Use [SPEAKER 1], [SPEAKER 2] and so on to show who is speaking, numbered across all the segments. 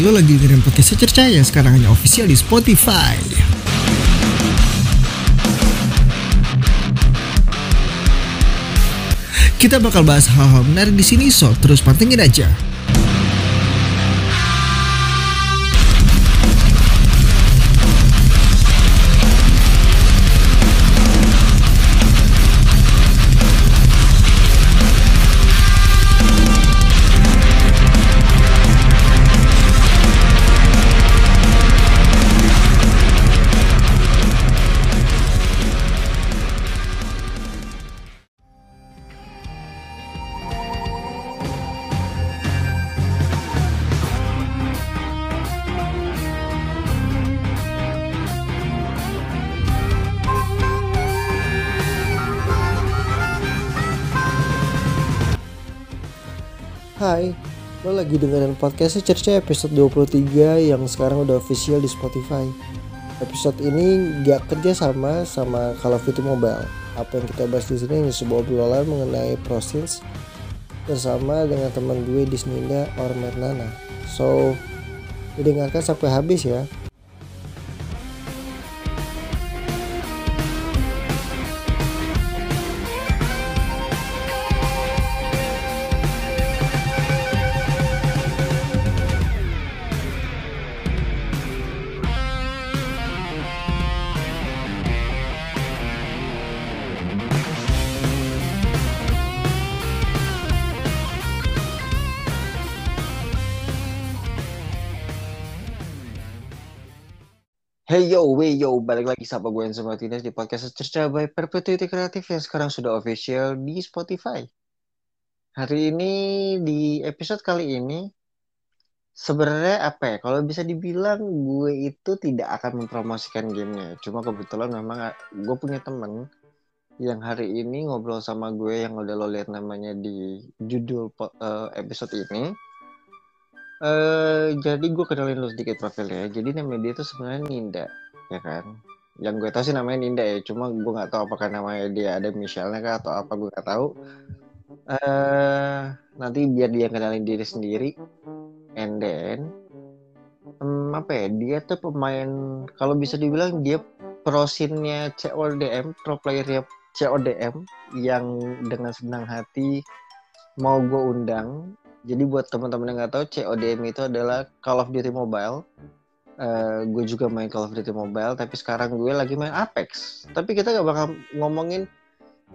[SPEAKER 1] Hai, lo lagi dengerin podcast Secerca yang sekarang hanya official di Spotify. Kita bakal bahas hal-hal menarik di sini, so terus pantengin aja. Lagi dengerin podcast Cerca episode 23 yang sekarang udah official di Spotify. Episode ini gak kerja sama sama of Duty Mobile. Apa yang kita bahas di sini hanya sebuah obrolan mengenai prosins bersama dengan teman gue Disneyda or Nana. So, didengarkan sampai habis ya. Balik lagi sama gue Enzo Martinez di podcast Cerca by Perpetuity Kreatif yang sekarang sudah official di Spotify. Hari ini di episode kali ini sebenarnya apa ya? Kalau bisa dibilang gue itu tidak akan mempromosikan gamenya. Cuma kebetulan memang gue punya temen yang hari ini ngobrol sama gue yang udah lo lihat namanya di judul uh, episode ini Uh, jadi gue kenalin lu sedikit profilnya. Jadi nama dia tuh sebenarnya Ninda, ya kan? Yang gue tahu sih namanya Ninda ya. Cuma gue nggak tahu apakah namanya dia ada Michelle kah atau apa gue nggak tahu. Uh, nanti biar dia kenalin diri sendiri. And then um, apa ya? Dia tuh pemain kalau bisa dibilang dia prosinnya CODM, pro playernya CODM yang dengan senang hati mau gue undang jadi buat teman-teman yang nggak tahu, CODM itu adalah Call of Duty Mobile. Uh, gue juga main Call of Duty Mobile, tapi sekarang gue lagi main Apex. Tapi kita gak bakal ngomongin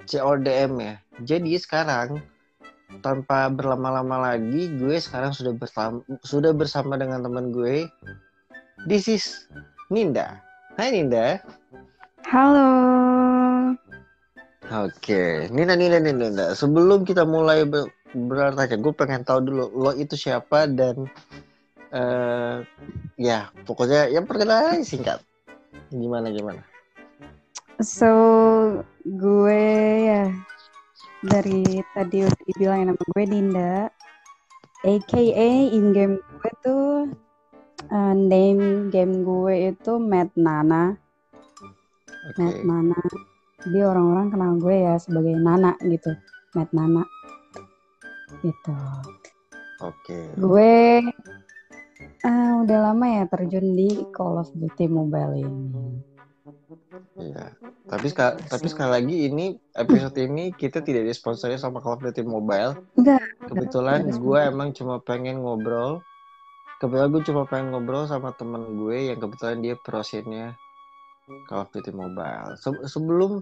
[SPEAKER 1] CODM ya. Jadi sekarang tanpa berlama-lama lagi, gue sekarang sudah bersama sudah bersama dengan teman gue. This is Ninda. Hai Ninda.
[SPEAKER 2] Halo.
[SPEAKER 1] Oke, Ninda, Ninda, Ninda. Sebelum kita mulai bertanya gue pengen tahu dulu lo itu siapa dan uh, ya pokoknya yang perkenalan singkat gimana gimana
[SPEAKER 2] so gue ya dari tadi udah dibilang nama gue Dinda aka in game gue tuh uh, name game gue itu Mad Nana okay. Mad Nana dia orang-orang kenal gue ya sebagai Nana gitu Mad Nana gitu.
[SPEAKER 1] Oke. Okay.
[SPEAKER 2] Gue uh, udah lama ya terjun di Call of Duty Mobile ini.
[SPEAKER 1] Iya. Tapi sekali, tapi sekali lagi ini episode ini kita tidak disponsori sama Call of Duty Mobile.
[SPEAKER 2] Enggak.
[SPEAKER 1] Kebetulan gue emang cuma pengen ngobrol. Kebetulan gue cuma pengen ngobrol sama temen gue yang kebetulan dia prosinnya Call of Duty Mobile. Se sebelum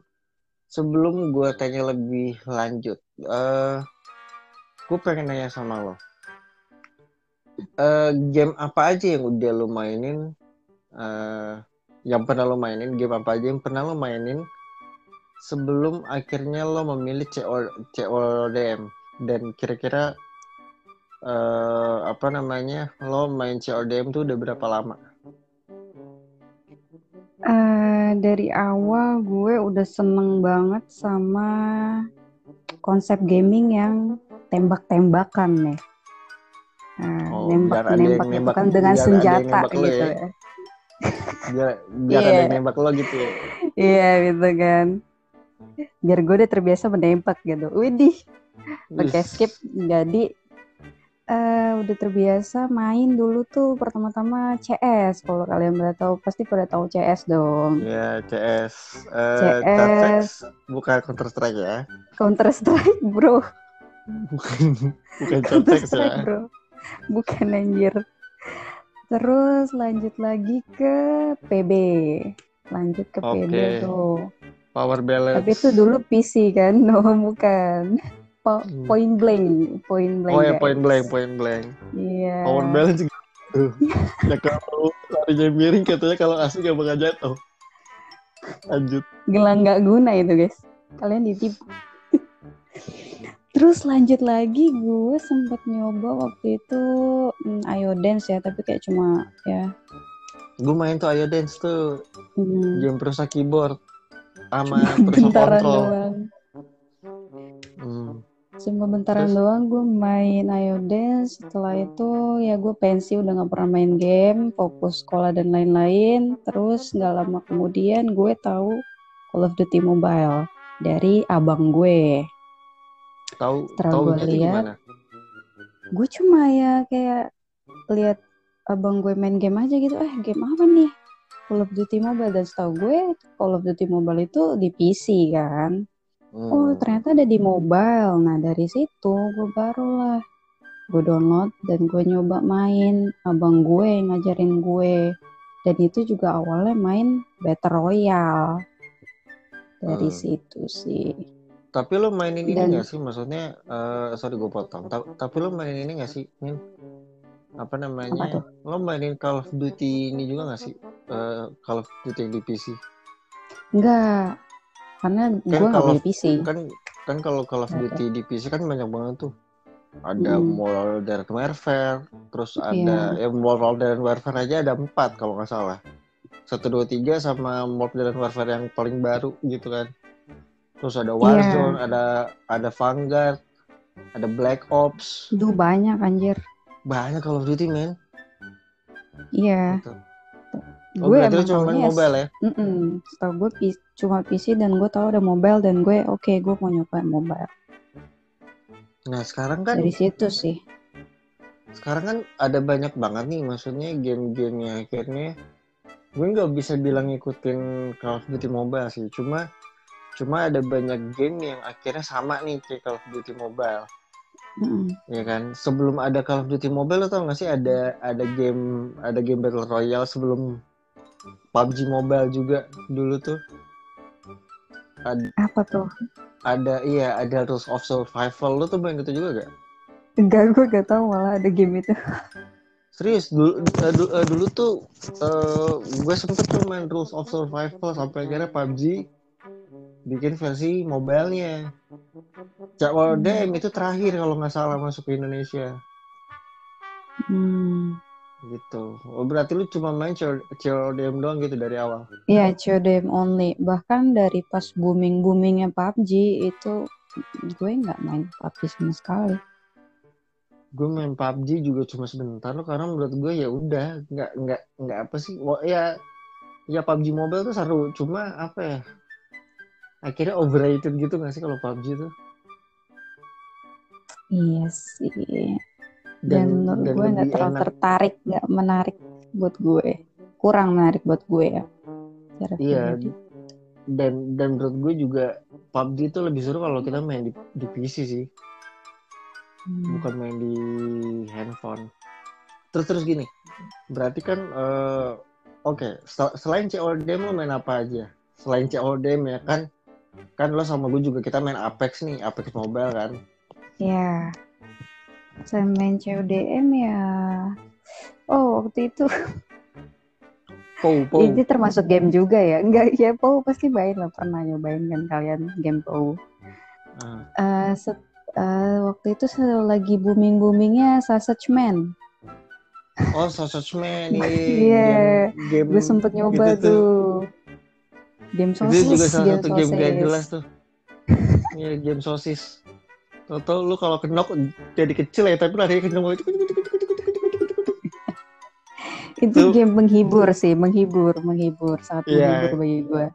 [SPEAKER 1] sebelum gue tanya lebih lanjut, uh, gue pengen nanya sama lo. Uh, game apa aja yang udah lo mainin? Uh, yang pernah lo mainin? Game apa aja yang pernah lo mainin? Sebelum akhirnya lo memilih CO, CODM dan kira-kira uh, apa namanya lo main CODM tuh udah berapa lama?
[SPEAKER 2] Uh, dari awal gue udah seneng banget sama konsep gaming yang tembak-tembakan nih. Nah, oh, nembak nembak, nembak kan dengan senjata gitu ya. ya.
[SPEAKER 1] biar biar yeah. ada yang nembak lo gitu ya.
[SPEAKER 2] Iya yeah, gitu kan. Biar gue udah terbiasa menembak gitu. Widih. Pakai skip jadi eh, udah terbiasa main dulu tuh pertama-tama CS. Kalau kalian udah tahu pasti pada tahu CS dong.
[SPEAKER 1] Ya, CS. Eh,
[SPEAKER 2] CS.
[SPEAKER 1] Bukan Counter Strike ya.
[SPEAKER 2] Counter Strike, bro.
[SPEAKER 1] Bukan bukan
[SPEAKER 2] Counter Strike,
[SPEAKER 1] ya.
[SPEAKER 2] bro. Bukan anjir. Terus lanjut lagi ke PB. Lanjut ke PB
[SPEAKER 1] Oke.
[SPEAKER 2] tuh.
[SPEAKER 1] Power balance.
[SPEAKER 2] Tapi itu dulu PC kan? No, bukan. Po-
[SPEAKER 1] Hmm.
[SPEAKER 2] point blank, point blank.
[SPEAKER 1] Oh ya
[SPEAKER 2] guys.
[SPEAKER 1] point blank, point blank.
[SPEAKER 2] Iya.
[SPEAKER 1] Power balance gitu. ya kalau larinya miring katanya kalau asli gak bakal jatuh. Lanjut.
[SPEAKER 2] Gelang nggak guna itu guys. Kalian ditipu. Terus lanjut lagi gue sempet nyoba waktu itu hmm, Ayo Dance ya, tapi kayak cuma ya
[SPEAKER 1] Gue main tuh Ayo Dance tuh
[SPEAKER 2] hmm,
[SPEAKER 1] game perusak keyboard sama perusak kontrol.
[SPEAKER 2] doang.
[SPEAKER 1] Hmm.
[SPEAKER 2] Cuma bentaran
[SPEAKER 1] Terus?
[SPEAKER 2] doang gue main Ayo Dance. Setelah itu ya gue pensi udah nggak pernah main game, fokus sekolah dan lain-lain. Terus nggak lama kemudian gue tahu Call of Duty Mobile dari abang gue.
[SPEAKER 1] Tahu tahu gimana?
[SPEAKER 2] gue cuma ya kayak lihat abang gue main game aja gitu. Eh game apa nih? Call of Duty Mobile. Dan setahu gue Call of Duty Mobile itu di PC kan? Oh
[SPEAKER 1] Hmm.
[SPEAKER 2] ternyata ada di mobile. Nah dari situ gue barulah gue download dan gue nyoba main. Abang gue yang ngajarin gue. Dan itu juga awalnya main Battle Royale. Dari
[SPEAKER 1] Hmm.
[SPEAKER 2] situ sih
[SPEAKER 1] Tapi lo mainin ini
[SPEAKER 2] Dan-
[SPEAKER 1] nggak sih? Maksudnya, eh sorry gue potong. Ta- tapi lo mainin ini nggak sih? Min? Apa namanya?
[SPEAKER 2] Apa tuh?
[SPEAKER 1] Lo mainin Call of Duty ini juga nggak sih? Eh, Call of Duty yang di PC.
[SPEAKER 2] enggak karena gue nggak
[SPEAKER 1] kalau-
[SPEAKER 2] beli PC
[SPEAKER 1] Kan kan kalau Call of? Duty di PC kan banyak banget tuh. Ada
[SPEAKER 2] Hmm.
[SPEAKER 1] Modern Warfare, terus ada ya Modern Warfare aja ada empat kalau nggak salah. Satu dua tiga sama Modern Warfare yang paling baru gitu kan. Terus ada Warzone, ada ada Vanguard, ada Black Ops,
[SPEAKER 2] Duh banyak anjir
[SPEAKER 1] banyak Call of Duty men.
[SPEAKER 2] Iya,
[SPEAKER 1] Gitu. Oh,
[SPEAKER 2] gue
[SPEAKER 1] lo
[SPEAKER 2] emang
[SPEAKER 1] cuma main mobile ya?
[SPEAKER 2] Mm-mm. Setahu gue cuma PC dan gue tahu ada mobile dan gue oke gue mau nyoba mobile
[SPEAKER 1] Nah sekarang kan
[SPEAKER 2] dari situ sih.
[SPEAKER 1] sekarang kan ada banyak banget nih maksudnya game-game yang akhirnya gue nggak bisa bilang ngikutin Call of Duty Mobile sih cuma cuma ada banyak game yang akhirnya sama nih kayak Call of Duty Mobile
[SPEAKER 2] Mm-mm.
[SPEAKER 1] ya kan sebelum ada Call of Duty Mobile lo tau gak sih ada ada game ada game Battle Royale sebelum PUBG Mobile juga dulu tuh ada
[SPEAKER 2] Apa tuh?
[SPEAKER 1] ada iya ada Rules of Survival lo tuh main itu juga gak
[SPEAKER 2] Enggak gue gak tahu malah ada game itu.
[SPEAKER 1] Serius dulu eh, du- eh, dulu tuh eh, gue sempet tuh main Rules of Survival sampai akhirnya PUBG bikin versi mobilenya. Cak DM itu terakhir kalau nggak salah masuk ke Indonesia
[SPEAKER 2] Hmm.
[SPEAKER 1] gitu. Oh, berarti lu cuma main CODM doang gitu dari awal.
[SPEAKER 2] Iya CODM only. Bahkan dari pas booming boomingnya PUBG itu gue nggak main PUBG sama sekali.
[SPEAKER 1] Gue main PUBG juga cuma sebentar loh karena menurut gue ya udah nggak nggak nggak apa sih. Wah, ya ya PUBG Mobile tuh seru cuma apa ya? Akhirnya overrated gitu nggak sih kalau PUBG tuh?
[SPEAKER 2] Iya sih. Dan, menurut gue nggak
[SPEAKER 1] lebih
[SPEAKER 2] terlalu
[SPEAKER 1] enak.
[SPEAKER 2] tertarik, nggak menarik buat gue. Kurang menarik buat gue ya. Secara
[SPEAKER 1] Iya. dan dan menurut gue juga PUBG itu lebih seru kalau kita main di, di PC sih
[SPEAKER 2] Hmm.
[SPEAKER 1] bukan main di handphone terus terus gini berarti kan eh, oke sel- selain CODM lo main apa aja selain CODM ya kan kan lo sama gue juga kita main Apex nih Apex Mobile kan
[SPEAKER 2] Ya, saya main CODM ya. Oh, waktu itu
[SPEAKER 1] Pou Pou
[SPEAKER 2] ini termasuk game juga ya? Enggak, ya POU pasti main lah. Pernah nyobain kan kalian game POU.
[SPEAKER 1] Ah,
[SPEAKER 2] Eh, set- eh, waktu itu lagi booming-boomingnya Sausage Man.
[SPEAKER 1] oh Sausage Man
[SPEAKER 2] Iya.
[SPEAKER 1] game, game
[SPEAKER 2] Gue sempet nyoba
[SPEAKER 1] gitu
[SPEAKER 2] tuh. Game
[SPEAKER 1] itu
[SPEAKER 2] sosis,
[SPEAKER 1] juga salah
[SPEAKER 2] game
[SPEAKER 1] satu game gak
[SPEAKER 2] sosis.
[SPEAKER 1] jelas tuh Iya game sosis Tau-tau lu kalau kenok jadi kecil ya tapi lari kenceng banget
[SPEAKER 2] Itu
[SPEAKER 1] Tuh.
[SPEAKER 2] game menghibur sih, menghibur, menghibur, sangat
[SPEAKER 1] Iya.
[SPEAKER 2] menghibur bagi gue.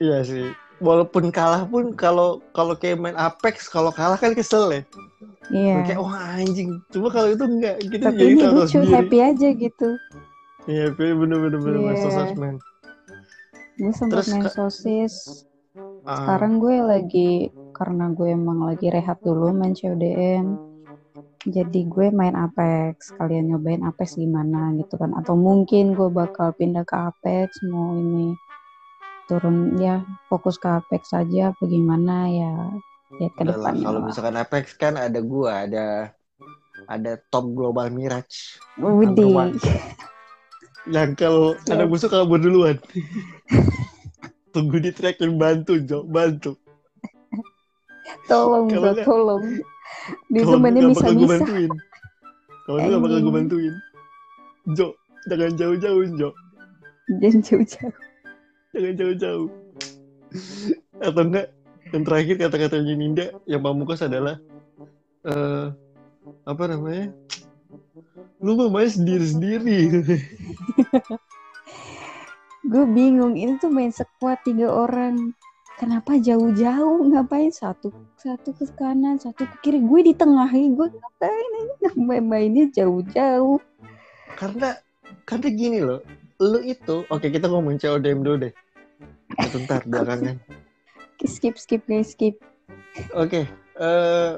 [SPEAKER 1] Iya sih. walaupun kalah pun kalau kalau kayak main Apex kalau kalah kan kesel ya.
[SPEAKER 2] Iya.
[SPEAKER 1] Kayak wah anjing. Cuma kalau itu enggak kita
[SPEAKER 2] Tapi
[SPEAKER 1] jadi
[SPEAKER 2] ini lucu,
[SPEAKER 1] sendiri.
[SPEAKER 2] happy aja gitu.
[SPEAKER 1] Iya, happy bener-bener bener sosis man.
[SPEAKER 2] Gue sempat main sosis.
[SPEAKER 1] Ah,
[SPEAKER 2] Sekarang gue lagi karena gue emang lagi rehat dulu main CODM. Jadi gue main Apex, kalian nyobain Apex gimana gitu kan? Atau mungkin gue bakal pindah ke Apex mau ini turun ya fokus ke Apex saja apa gimana ya lihat ke
[SPEAKER 1] udah lah,
[SPEAKER 2] depannya
[SPEAKER 1] kalau misalkan Apex kan ada gua, ada ada top global mirage
[SPEAKER 2] Widih.
[SPEAKER 1] yang kalau
[SPEAKER 2] Siap.
[SPEAKER 1] ada musuh kabur duluan. Tunggu di tracking bantu, Jo, bantu.
[SPEAKER 2] Tolong
[SPEAKER 1] nggak-
[SPEAKER 2] tolong. Dia
[SPEAKER 1] gue
[SPEAKER 2] bisa-bisa.
[SPEAKER 1] Kalau nggak bakal gue bantuin. Jo, jangan jauh-jauh, Jo.
[SPEAKER 2] Jangan jauh-jauh.
[SPEAKER 1] Jangan jauh-jauh. Atau enggak, yang terakhir kata-katanya Ninda yang pamungkas adalah eh apa namanya? Lu mah main sendiri-sendiri.
[SPEAKER 2] Gue bingung, ini tuh main squad tiga orang. Kenapa jauh-jauh? Ngapain satu satu ke kanan, satu ke kiri? Gue di tengah, gue ngapain? Main mainnya jauh-jauh.
[SPEAKER 1] karena karena gini loh. Lu itu, oke kita ngomongin CODM dulu deh. Sebentar belakangan.
[SPEAKER 2] Skip, skip, guys, skip.
[SPEAKER 1] Oke, eh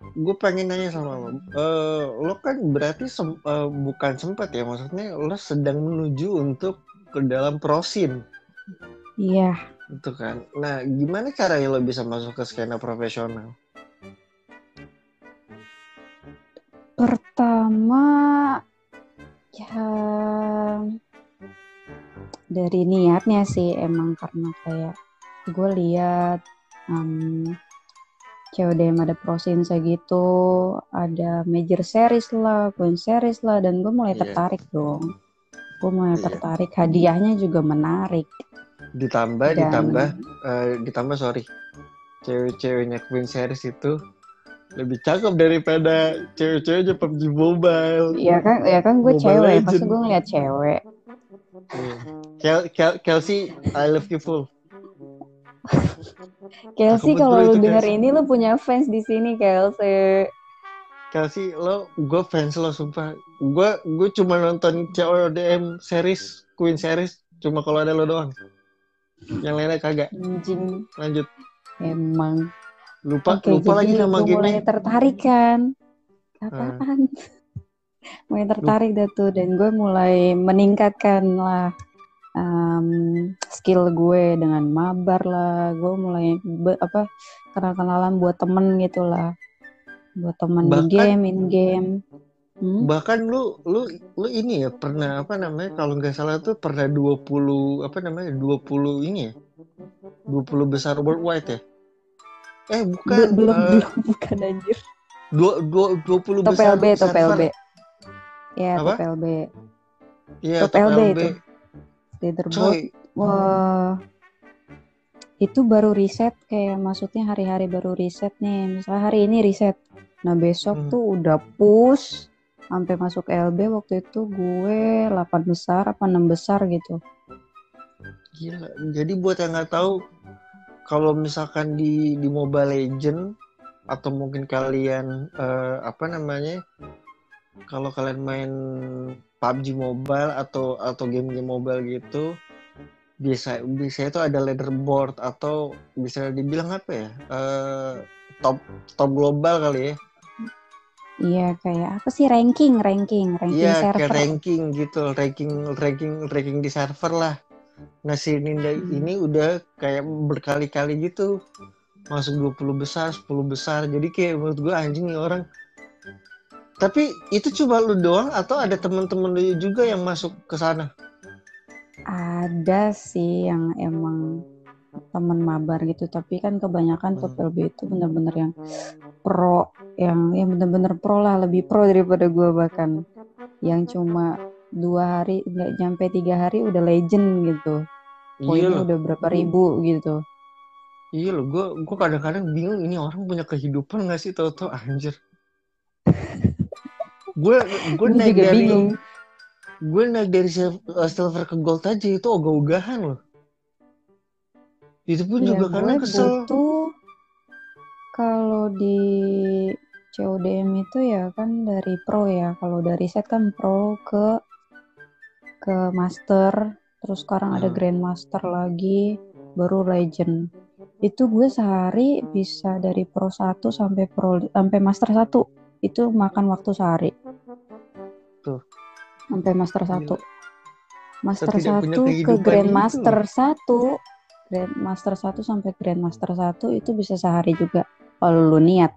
[SPEAKER 1] gue pengen nanya sama lo. Eh, lo kan berarti sem- eh, bukan sempat ya, maksudnya lo sedang menuju untuk ke dalam prosin,
[SPEAKER 2] Iya,
[SPEAKER 1] gitu kan? Nah, gimana caranya lo bisa masuk ke skena profesional?
[SPEAKER 2] pertama ya dari niatnya sih emang karena kayak gue lihat um, CODM ada prosinsa gitu, ada major series lah, queen series lah, dan gue mulai
[SPEAKER 1] Iya.
[SPEAKER 2] tertarik dong. Gue mulai
[SPEAKER 1] Iya.
[SPEAKER 2] tertarik, hadiahnya juga menarik.
[SPEAKER 1] Ditambah,
[SPEAKER 2] Dan-
[SPEAKER 1] ditambah, eh, ditambah sorry, cewek-ceweknya Queen Series itu lebih cakep daripada cewek-ceweknya PUBG Mobile.
[SPEAKER 2] Ya kan, ya kan gue cewek, pasti gue ngeliat cewek.
[SPEAKER 1] Iya. Kel- Kel- Kelsey, I love you full.
[SPEAKER 2] Kelsey kalau lu denger
[SPEAKER 1] Kelsey.
[SPEAKER 2] ini lu punya fans di sini Kelsey.
[SPEAKER 1] Kelsey, lo, gue fans lo sumpah. Gue, gue cuma nonton CODM series, Queen series, cuma kalau ada lo doang. Yang lainnya kagak.
[SPEAKER 2] Anjing,
[SPEAKER 1] Lanjut.
[SPEAKER 2] emang.
[SPEAKER 1] Lupa,
[SPEAKER 2] Oke,
[SPEAKER 1] lupa lagi nama
[SPEAKER 2] gue mulai
[SPEAKER 1] gamenya.
[SPEAKER 2] tertarik kan.
[SPEAKER 1] Ah.
[SPEAKER 2] Apaan? mulai tertarik dah tuh dan gue mulai meningkatkan lah em, skill gue dengan mabar lah. Gue mulai be- apa kenal-kenalan buat temen gitu lah. Buat temen di
[SPEAKER 1] Bahkan-
[SPEAKER 2] game, in game. Hmm?
[SPEAKER 1] Bahkan lu, lu, lu ini ya pernah apa namanya? Kalau nggak salah tuh pernah 20 apa namanya? 20 ini ya? 20 besar worldwide ya? Eh bukan.
[SPEAKER 2] Be- belum
[SPEAKER 1] eh,
[SPEAKER 2] belum bukan anjir.
[SPEAKER 1] dua, dua, 20
[SPEAKER 2] Top
[SPEAKER 1] besar
[SPEAKER 2] LB, top
[SPEAKER 1] server.
[SPEAKER 2] LB. Ya, top LB.
[SPEAKER 1] Iya,
[SPEAKER 2] Top LB itu. Leaderboard. Wah, itu baru riset kayak maksudnya hari-hari baru riset nih. Misalnya hari ini riset. Nah besok
[SPEAKER 1] Hmm.
[SPEAKER 2] tuh udah push sampai masuk LB waktu itu gue 8 besar apa 6 besar gitu.
[SPEAKER 1] Gila. Jadi buat yang nggak tahu, kalau misalkan di di Mobile Legend atau mungkin kalian eh, apa namanya, kalau kalian main PUBG Mobile atau atau game-game mobile gitu, bisa bisa itu ada leaderboard atau bisa dibilang apa ya, eh, top top global kali ya.
[SPEAKER 2] Iya kayak apa sih ranking, ranking, ranking
[SPEAKER 1] Iya,
[SPEAKER 2] server.
[SPEAKER 1] kayak ranking gitu, ranking ranking ranking di server lah. Nah, si Ninda
[SPEAKER 2] Hmm.
[SPEAKER 1] ini udah kayak berkali-kali gitu masuk 20 besar, 10 besar. Jadi kayak menurut gue anjing nih orang. Tapi itu cuma lu doang atau ada temen-temen lu juga yang masuk ke sana?
[SPEAKER 2] Ada sih yang emang temen mabar gitu, tapi kan kebanyakan
[SPEAKER 1] Hmm.
[SPEAKER 2] LB itu bener-bener yang pro, yang yang bener-bener pro lah, lebih pro daripada gue bahkan. Yang cuma dua hari nggak nyampe tiga hari udah legend gitu,
[SPEAKER 1] Iya
[SPEAKER 2] poinnya udah berapa ribu gitu.
[SPEAKER 1] iya loh. Gue gue kadang-kadang bingung ini orang punya kehidupan gak sih tau-tau anjir. Gue gue naik
[SPEAKER 2] juga
[SPEAKER 1] dari
[SPEAKER 2] bingung.
[SPEAKER 1] gue naik dari sil- uh, silver ke gold aja itu ogah-ogahan loh Itu pun
[SPEAKER 2] Ya,
[SPEAKER 1] juga karena kesel.
[SPEAKER 2] butuh kalau di CODM itu ya kan dari pro ya. Kalau dari set kan pro ke ke master, terus sekarang ada
[SPEAKER 1] Hmm.
[SPEAKER 2] grandmaster lagi, baru legend. Itu gue sehari bisa dari pro 1 sampai pro sampai master 1. Itu makan waktu sehari.
[SPEAKER 1] Tuh.
[SPEAKER 2] Sampai master 1. Master
[SPEAKER 1] tidak punya
[SPEAKER 2] 1 ke
[SPEAKER 1] kehidupan
[SPEAKER 2] grandmaster 1. Grandmaster 1 sampai grandmaster 1 itu bisa sehari juga kalau lu niat.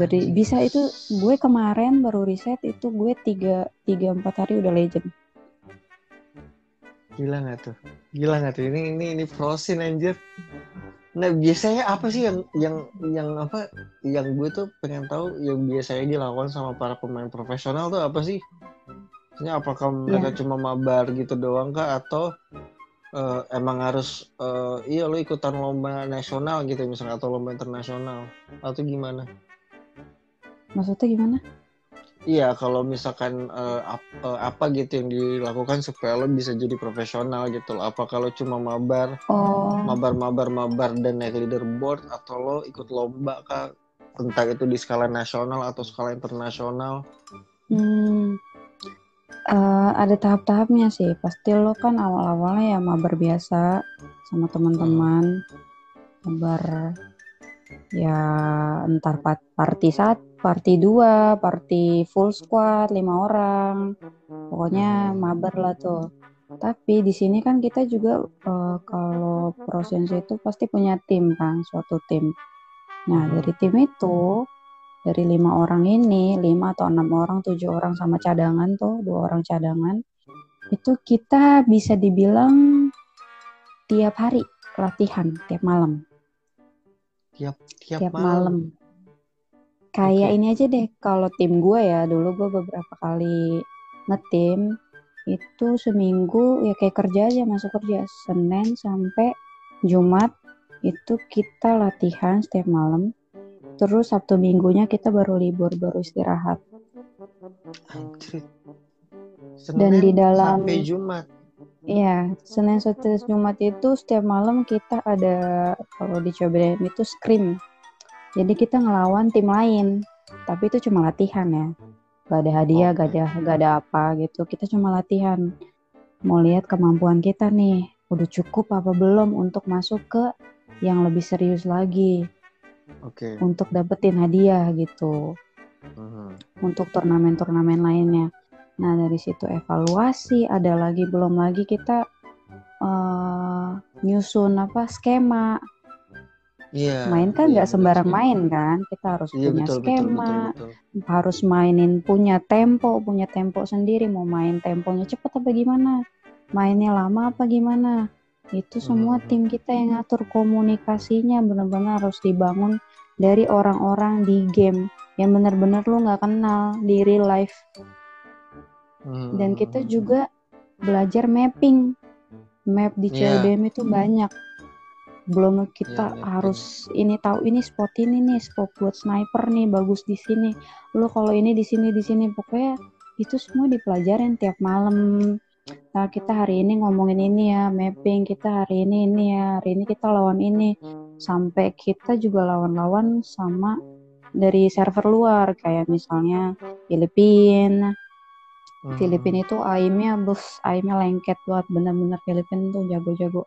[SPEAKER 2] Jadi bisa itu gue kemarin baru riset itu gue 3 3 4 hari udah legend.
[SPEAKER 1] Gila nggak tuh? Gila nggak tuh? Ini ini ini frozen anjir. Nah biasanya apa sih yang yang yang apa? Yang gue tuh pengen tahu yang biasanya dilakukan sama para pemain profesional tuh apa sih? Maksudnya apakah mereka cuma mabar gitu doang kah atau eh, emang harus eh, iya lo ikutan lomba nasional gitu misalnya atau lomba internasional atau gimana?
[SPEAKER 2] Maksudnya gimana?
[SPEAKER 1] Iya, kalau misalkan eh, apa gitu yang dilakukan supaya lo bisa jadi profesional gitu loh. Apa kalau cuma mabar,
[SPEAKER 2] Oh,
[SPEAKER 1] mabar, mabar, mabar dan naik leaderboard atau lo ikut lomba kah? Entah itu di skala nasional atau skala internasional.
[SPEAKER 2] hmm, eh, ada tahap-tahapnya sih. Pasti lo kan awal-awalnya ya mabar biasa sama teman-teman. Mabar ya entar party 1, party 2, party full squad 5 orang. Pokoknya mabar lah tuh. Tapi di sini kan kita juga eh, kalau prosensi itu pasti punya tim kan, suatu tim. Nah, dari tim itu dari lima orang ini, lima atau enam orang, tujuh orang sama cadangan tuh, dua orang cadangan, itu kita bisa dibilang tiap hari latihan, tiap malam,
[SPEAKER 1] Tiap
[SPEAKER 2] tiap malam. Kayak
[SPEAKER 1] Oke.
[SPEAKER 2] ini aja deh, kalau tim gue ya, dulu gue beberapa kali ngetim, itu seminggu ya kayak kerja aja, masuk kerja, Senin sampai Jumat, itu kita latihan setiap malam, terus Sabtu minggunya kita baru libur, baru istirahat.
[SPEAKER 1] Anjir.
[SPEAKER 2] Dan di dalam-
[SPEAKER 1] sampai Jumat.
[SPEAKER 2] Iya, Senin sampai Jumat itu setiap malam kita ada kalau di CBM itu scrim. Jadi kita ngelawan tim lain, tapi itu cuma latihan ya. Gak ada hadiah, gak ada gak ada apa gitu. Kita cuma latihan. Mau lihat kemampuan kita nih, udah cukup apa belum untuk masuk ke yang lebih serius lagi,
[SPEAKER 1] Oke.
[SPEAKER 2] untuk dapetin hadiah gitu.
[SPEAKER 1] Mhm.
[SPEAKER 2] untuk turnamen-turnamen lainnya. Nah dari situ evaluasi, ada lagi belum lagi kita eh, nyusun apa skema.
[SPEAKER 1] Iya.
[SPEAKER 2] Main kan
[SPEAKER 1] iya,
[SPEAKER 2] nggak sembarang
[SPEAKER 1] betul.
[SPEAKER 2] main kan, kita harus
[SPEAKER 1] Iya
[SPEAKER 2] punya
[SPEAKER 1] betul, betul,
[SPEAKER 2] skema,
[SPEAKER 1] betul, betul.
[SPEAKER 2] harus mainin punya tempo, punya tempo sendiri. Mau main temponya cepet apa gimana? Mainnya lama apa gimana? Itu semua
[SPEAKER 1] Mhm.
[SPEAKER 2] tim kita yang ngatur komunikasinya benar-benar harus dibangun dari orang-orang di game yang benar-benar lu nggak kenal di real life
[SPEAKER 1] Mhm.
[SPEAKER 2] dan kita juga belajar mapping map di
[SPEAKER 1] Iya.
[SPEAKER 2] CODM itu banyak belum kita
[SPEAKER 1] mapping.
[SPEAKER 2] harus ini tahu ini spot ini nih spot buat sniper nih bagus di sini. Lo kalau ini di sini di sini. Pokoknya itu semua dipelajarin tiap malam. Nah kita hari ini ngomongin ini ya mapping kita hari ini ini ya hari ini kita lawan ini. Sampai kita juga lawan-lawan sama dari server luar kayak misalnya Filipina
[SPEAKER 1] Mhm.
[SPEAKER 2] Filipina itu aimnya bus aimnya lengket banget bener-bener Filipina tuh jago-jago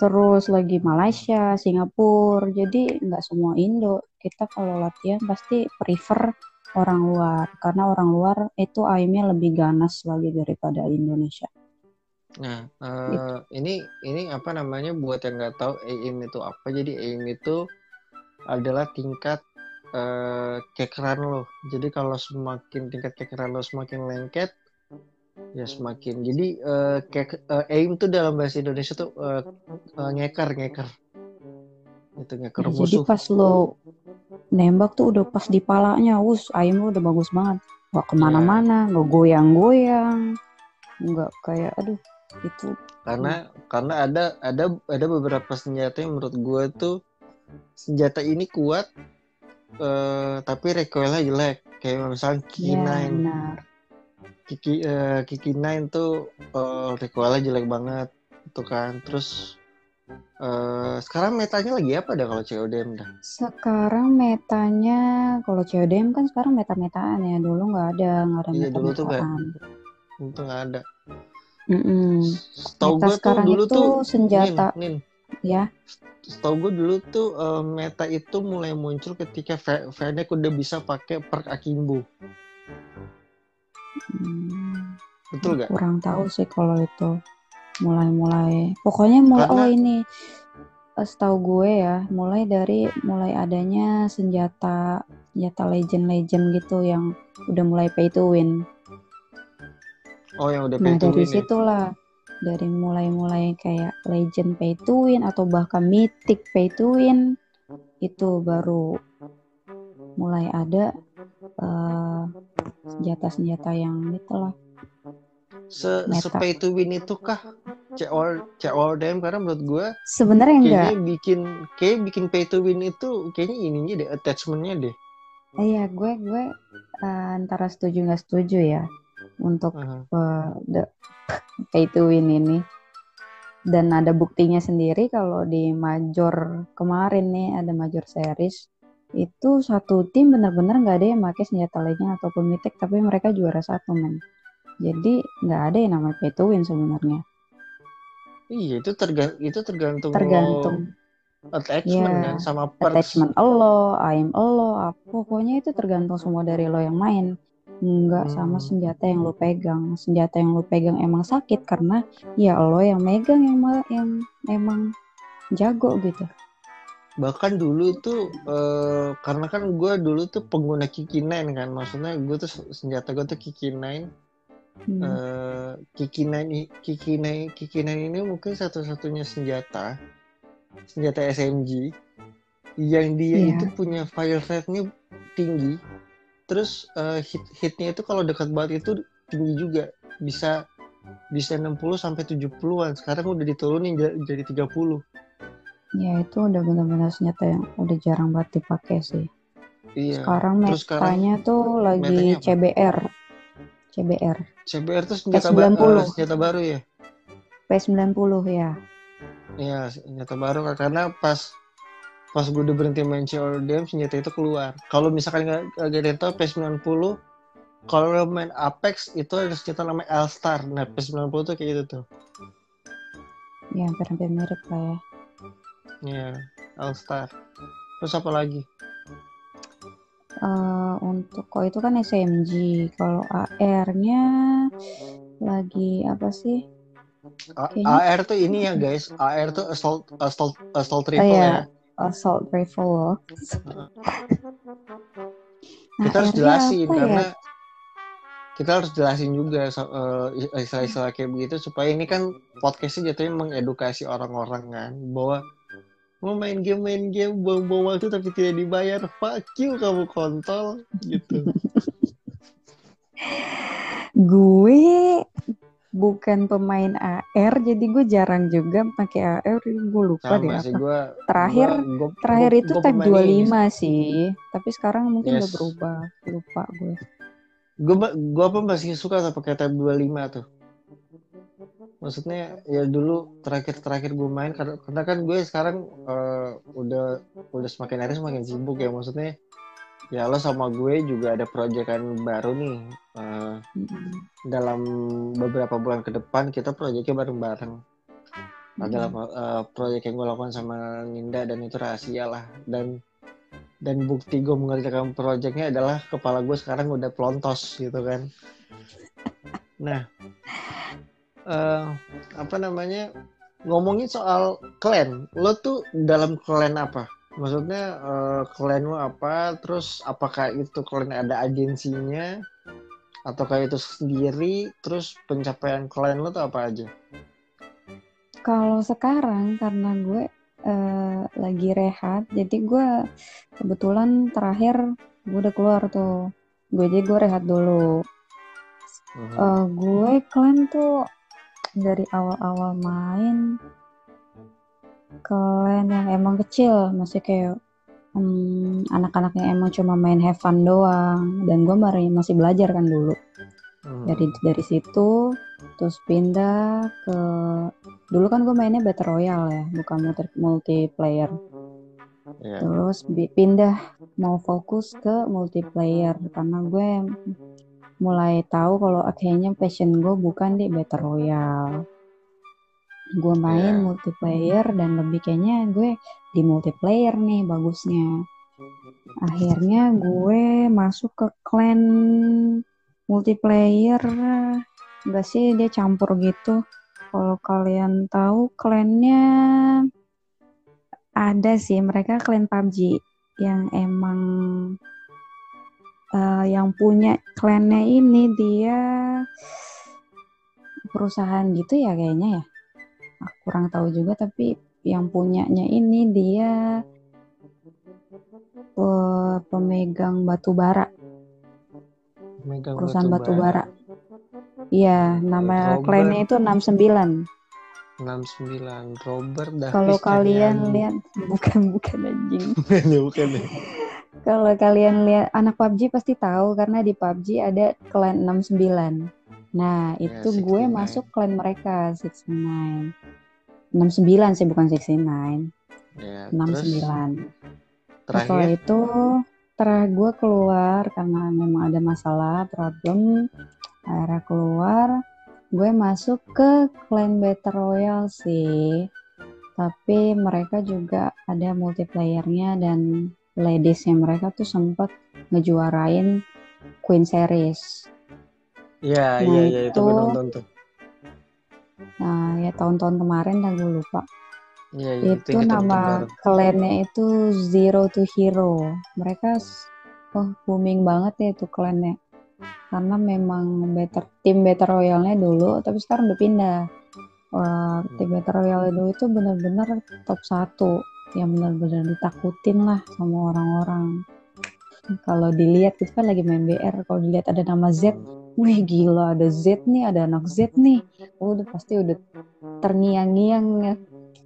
[SPEAKER 2] terus lagi Malaysia Singapura jadi nggak semua Indo kita kalau latihan pasti prefer orang luar karena orang luar itu aimnya lebih ganas lagi daripada Indonesia
[SPEAKER 1] Nah,
[SPEAKER 2] Gitu.
[SPEAKER 1] eh, ini ini apa namanya buat yang nggak tahu AIM itu apa? Jadi AIM itu adalah tingkat eh, kekeran lo. Jadi kalau semakin tingkat kekeran lo semakin lengket, ya semakin. Jadi eh, kek- eh, AIM itu dalam bahasa Indonesia tuh eh, eh, ngeker ngeker. Itu ngeker
[SPEAKER 2] Ya, jadi
[SPEAKER 1] musuh.
[SPEAKER 2] pas lo nembak tuh udah pas di palanya us aimnya udah bagus banget nggak ke mana-mana nggak goyang-goyang nggak kayak aduh itu
[SPEAKER 1] karena karena ada ada ada beberapa senjata yang menurut gue tuh senjata ini kuat eh, tapi recoilnya jelek kayak misalnya Kiki
[SPEAKER 2] ya
[SPEAKER 1] 9
[SPEAKER 2] benar
[SPEAKER 1] Kiki eh, Kiki 9 tuh eh, recoilnya jelek banget itu kan terus Eh, sekarang metanya lagi apa dah kalau CODM dah?
[SPEAKER 2] Sekarang metanya, kalau CODM kan sekarang meta-metaan ya. Dulu nggak ada, nggak ada
[SPEAKER 1] Iya, dulu tuh
[SPEAKER 2] meta-metaan.
[SPEAKER 1] Itu nggak ada.
[SPEAKER 2] Mm-mm.
[SPEAKER 1] Setahu
[SPEAKER 2] Meta
[SPEAKER 1] gue tuh
[SPEAKER 2] sekarang
[SPEAKER 1] dulu
[SPEAKER 2] itu
[SPEAKER 1] tuh
[SPEAKER 2] senjata.
[SPEAKER 1] Nin, Nin,
[SPEAKER 2] Ya,
[SPEAKER 1] setahu gue dulu tuh eh, meta itu mulai muncul ketika Fe- Fennec udah bisa pakai perk Akimbo.
[SPEAKER 2] Hmm,
[SPEAKER 1] Betul gak?
[SPEAKER 2] kurang tahu sih kalau itu mulai-mulai. Pokoknya mulai
[SPEAKER 1] Karena-
[SPEAKER 2] oh ini eh, setahu gue ya, mulai dari mulai adanya senjata senjata legend-legend gitu yang udah mulai pay to win.
[SPEAKER 1] Oh yang udah
[SPEAKER 2] Nah,
[SPEAKER 1] pay to
[SPEAKER 2] dari
[SPEAKER 1] win ya?
[SPEAKER 2] situlah dari mulai-mulai kayak legend pay to win atau bahkan mythic pay to win itu baru mulai ada eh, senjata-senjata yang itulah
[SPEAKER 1] Se,
[SPEAKER 2] Meta.
[SPEAKER 1] se pay to win itu kah COL CODM karena menurut gue
[SPEAKER 2] sebenarnya enggak
[SPEAKER 1] bikin kayak bikin pay to win itu kayaknya ininya deh attachmentnya deh.
[SPEAKER 2] iya gue gue eh, antara setuju nggak setuju ya untuk
[SPEAKER 1] Aha.
[SPEAKER 2] eh, the pay to win ini dan ada buktinya sendiri kalau di major kemarin nih ada major series itu satu tim benar-benar nggak ada yang pakai senjata legend ataupun mythic tapi mereka juara satu men jadi nggak ada yang namanya pay to win sebenarnya
[SPEAKER 1] Iya itu tergantung itu tergantung,
[SPEAKER 2] tergantung
[SPEAKER 1] lo attachment kan sama perks.
[SPEAKER 2] attachment lo, aim lo, apa pokoknya itu tergantung semua dari lo yang main. Enggak sama
[SPEAKER 1] Hmm.
[SPEAKER 2] senjata yang lo pegang. Senjata yang lo pegang emang sakit karena ya lo yang megang yang yang emang jago gitu.
[SPEAKER 1] Bahkan dulu tuh eh, karena kan gue dulu tuh pengguna Kiki Nine kan, maksudnya gue tuh senjata gue tuh Kiki Nine.
[SPEAKER 2] Hmm.
[SPEAKER 1] Eh, Kiki Nine Kiki Nine Kiki Nine ini mungkin satu-satunya senjata senjata SMG yang dia
[SPEAKER 2] Iya.
[SPEAKER 1] itu punya fire rate-nya tinggi. Terus eh, hit hitnya itu kalau dekat banget itu tinggi juga, bisa bisa 60 sampai 70-an. Sekarang udah diturunin ja- jadi 30.
[SPEAKER 2] Ya itu udah benar-benar senjata yang udah jarang banget dipakai sih.
[SPEAKER 1] Iya.
[SPEAKER 2] Sekarang
[SPEAKER 1] Terus sekarang
[SPEAKER 2] metanya tuh lagi? CBR. CBR.
[SPEAKER 1] CBR tuh senjata, ba-
[SPEAKER 2] S90.
[SPEAKER 1] eh, senjata baru ya?
[SPEAKER 2] P90 ya.
[SPEAKER 1] Iya, senjata baru karena pas pas gue udah berhenti main CODM senjata itu keluar. Kalau misalkan nggak ada yang tahu P90 kalau main Apex itu ada senjata namanya L-Star. Nah, P90 tuh kayak gitu tuh.
[SPEAKER 2] Ya hampir-hampir mirip lah ya.
[SPEAKER 1] Iya, L-Star. Terus apa lagi?
[SPEAKER 2] Eh, untuk kok itu kan SMG kalau AR-nya lagi apa sih
[SPEAKER 1] A-
[SPEAKER 2] Kayaknya-
[SPEAKER 1] AR tuh ini ya guys. AR tuh assault assault assault
[SPEAKER 2] oh
[SPEAKER 1] rifle
[SPEAKER 2] ya
[SPEAKER 1] ya.
[SPEAKER 2] assault rifle loh
[SPEAKER 1] Kita harus jelasin
[SPEAKER 2] ya?
[SPEAKER 1] karena kita harus jelasin juga eh, istilah-istilah kayak begitu supaya ini kan podcastnya jatuhnya mengedukasi orang-orang kan bahwa mau main game main game buang-buang waktu tapi tidak dibayar. Fuck you kamu kontol gitu.
[SPEAKER 2] Gue bukan pemain AR jadi gue jarang juga pakai AR gue lupa deh
[SPEAKER 1] sama sih
[SPEAKER 2] apa.
[SPEAKER 1] gue
[SPEAKER 2] Terakhir- terakhir itu Type 25 sih. tapi sekarang mungkin udah
[SPEAKER 1] Yes.
[SPEAKER 2] berubah. Lupa gue.
[SPEAKER 1] Gue gue apa masih suka tuh pakai tab 25 tuh maksudnya ya dulu terakhir terakhir gue main karena, karena kan gue sekarang eh, udah udah semakin hari semakin sibuk ya. Maksudnya ya lo sama gue juga ada proyekan baru nih eh,
[SPEAKER 2] Mm-mm.
[SPEAKER 1] dalam beberapa bulan ke depan kita proyeknya bareng-bareng. Adalah eh, proyek yang gue lakukan sama Ninda dan itu rahasia lah. Dan dan bukti gue mengerjakan proyeknya adalah kepala gue sekarang udah pelontos gitu kan. Nah eh, apa namanya ngomongin soal clan lo tuh dalam clan apa maksudnya clan lo apa terus apakah itu clan ada agensinya ataukah itu sendiri terus pencapaian clan lo tuh apa aja
[SPEAKER 2] Kalau sekarang karena gue eh, lagi rehat, jadi gue kebetulan terakhir gue udah keluar tuh. Gue jadi gue rehat dulu.
[SPEAKER 1] Mhm.
[SPEAKER 2] Eh, gue klan tuh dari awal-awal main klan yang emang kecil, masih kayak hmm, anak-anak yang emang cuma main have fun doang. Dan gue baru masih belajar kan dulu
[SPEAKER 1] Mhm.
[SPEAKER 2] dari dari situ terus pindah ke dulu kan gue mainnya battle royale ya bukan multi multiplayer
[SPEAKER 1] Iya.
[SPEAKER 2] terus pindah mau fokus ke multiplayer karena gue mulai tahu kalau ah, kayaknya passion gue bukan di battle royale. Gue main
[SPEAKER 1] Iya.
[SPEAKER 2] multiplayer dan lebih kayaknya gue di multiplayer nih bagusnya. Akhirnya gue masuk ke clan multiplayer. Enggak sih dia campur gitu. Kalau kalian tahu klannya ada sih mereka klan PUBG yang emang eh, yang punya klannya ini dia perusahaan gitu ya kayaknya ya. Aku kurang tahu juga tapi yang punyanya ini dia eh, pemegang batu bara.
[SPEAKER 1] Megang
[SPEAKER 2] perusahaan batu bara. iya nama
[SPEAKER 1] Robert.
[SPEAKER 2] klannya itu 69
[SPEAKER 1] 69 Robert Davis
[SPEAKER 2] kalau kalian lihat bukan bukan anjing.
[SPEAKER 1] Bukan ya bukan. ya
[SPEAKER 2] Kalau kalian lihat anak PUBG pasti tahu karena di PUBG ada klan 69. Nah, itu gue
[SPEAKER 1] 69.
[SPEAKER 2] masuk klan mereka 69. 69 sih bukan 69.
[SPEAKER 1] ya
[SPEAKER 2] 69.
[SPEAKER 1] terus
[SPEAKER 2] Terus setelah
[SPEAKER 1] terakhir
[SPEAKER 2] itu terah gue keluar karena memang ada masalah, problem. Akhirnya keluar, gue masuk ke clan Battle Royale sih. Tapi mereka juga ada multiplayernya dan ladiesnya mereka tuh sempat ngejuarain Queen Series.
[SPEAKER 1] ya
[SPEAKER 2] Nah,
[SPEAKER 1] iya iya itu gue nonton tuh
[SPEAKER 2] Nah, ya tahun-tahun kemarin dah gue lupa.
[SPEAKER 1] iya iya
[SPEAKER 2] itu nama
[SPEAKER 1] bareng.
[SPEAKER 2] klannya itu Zero to Hero. Mereka oh booming banget ya itu klannya. Karena memang better tim Battle Royale-nya dulu, tapi sekarang udah pindah. Wah, tim Battle Royale dulu itu benar-benar top 1 yang benar-benar ditakutin lah sama orang-orang. Kalau dilihat itu kan lagi main BR, kalau dilihat ada nama Z, wih gila ada Z nih, ada anak Z nih. Oh, udah pasti udah terngiang-ngiang ya.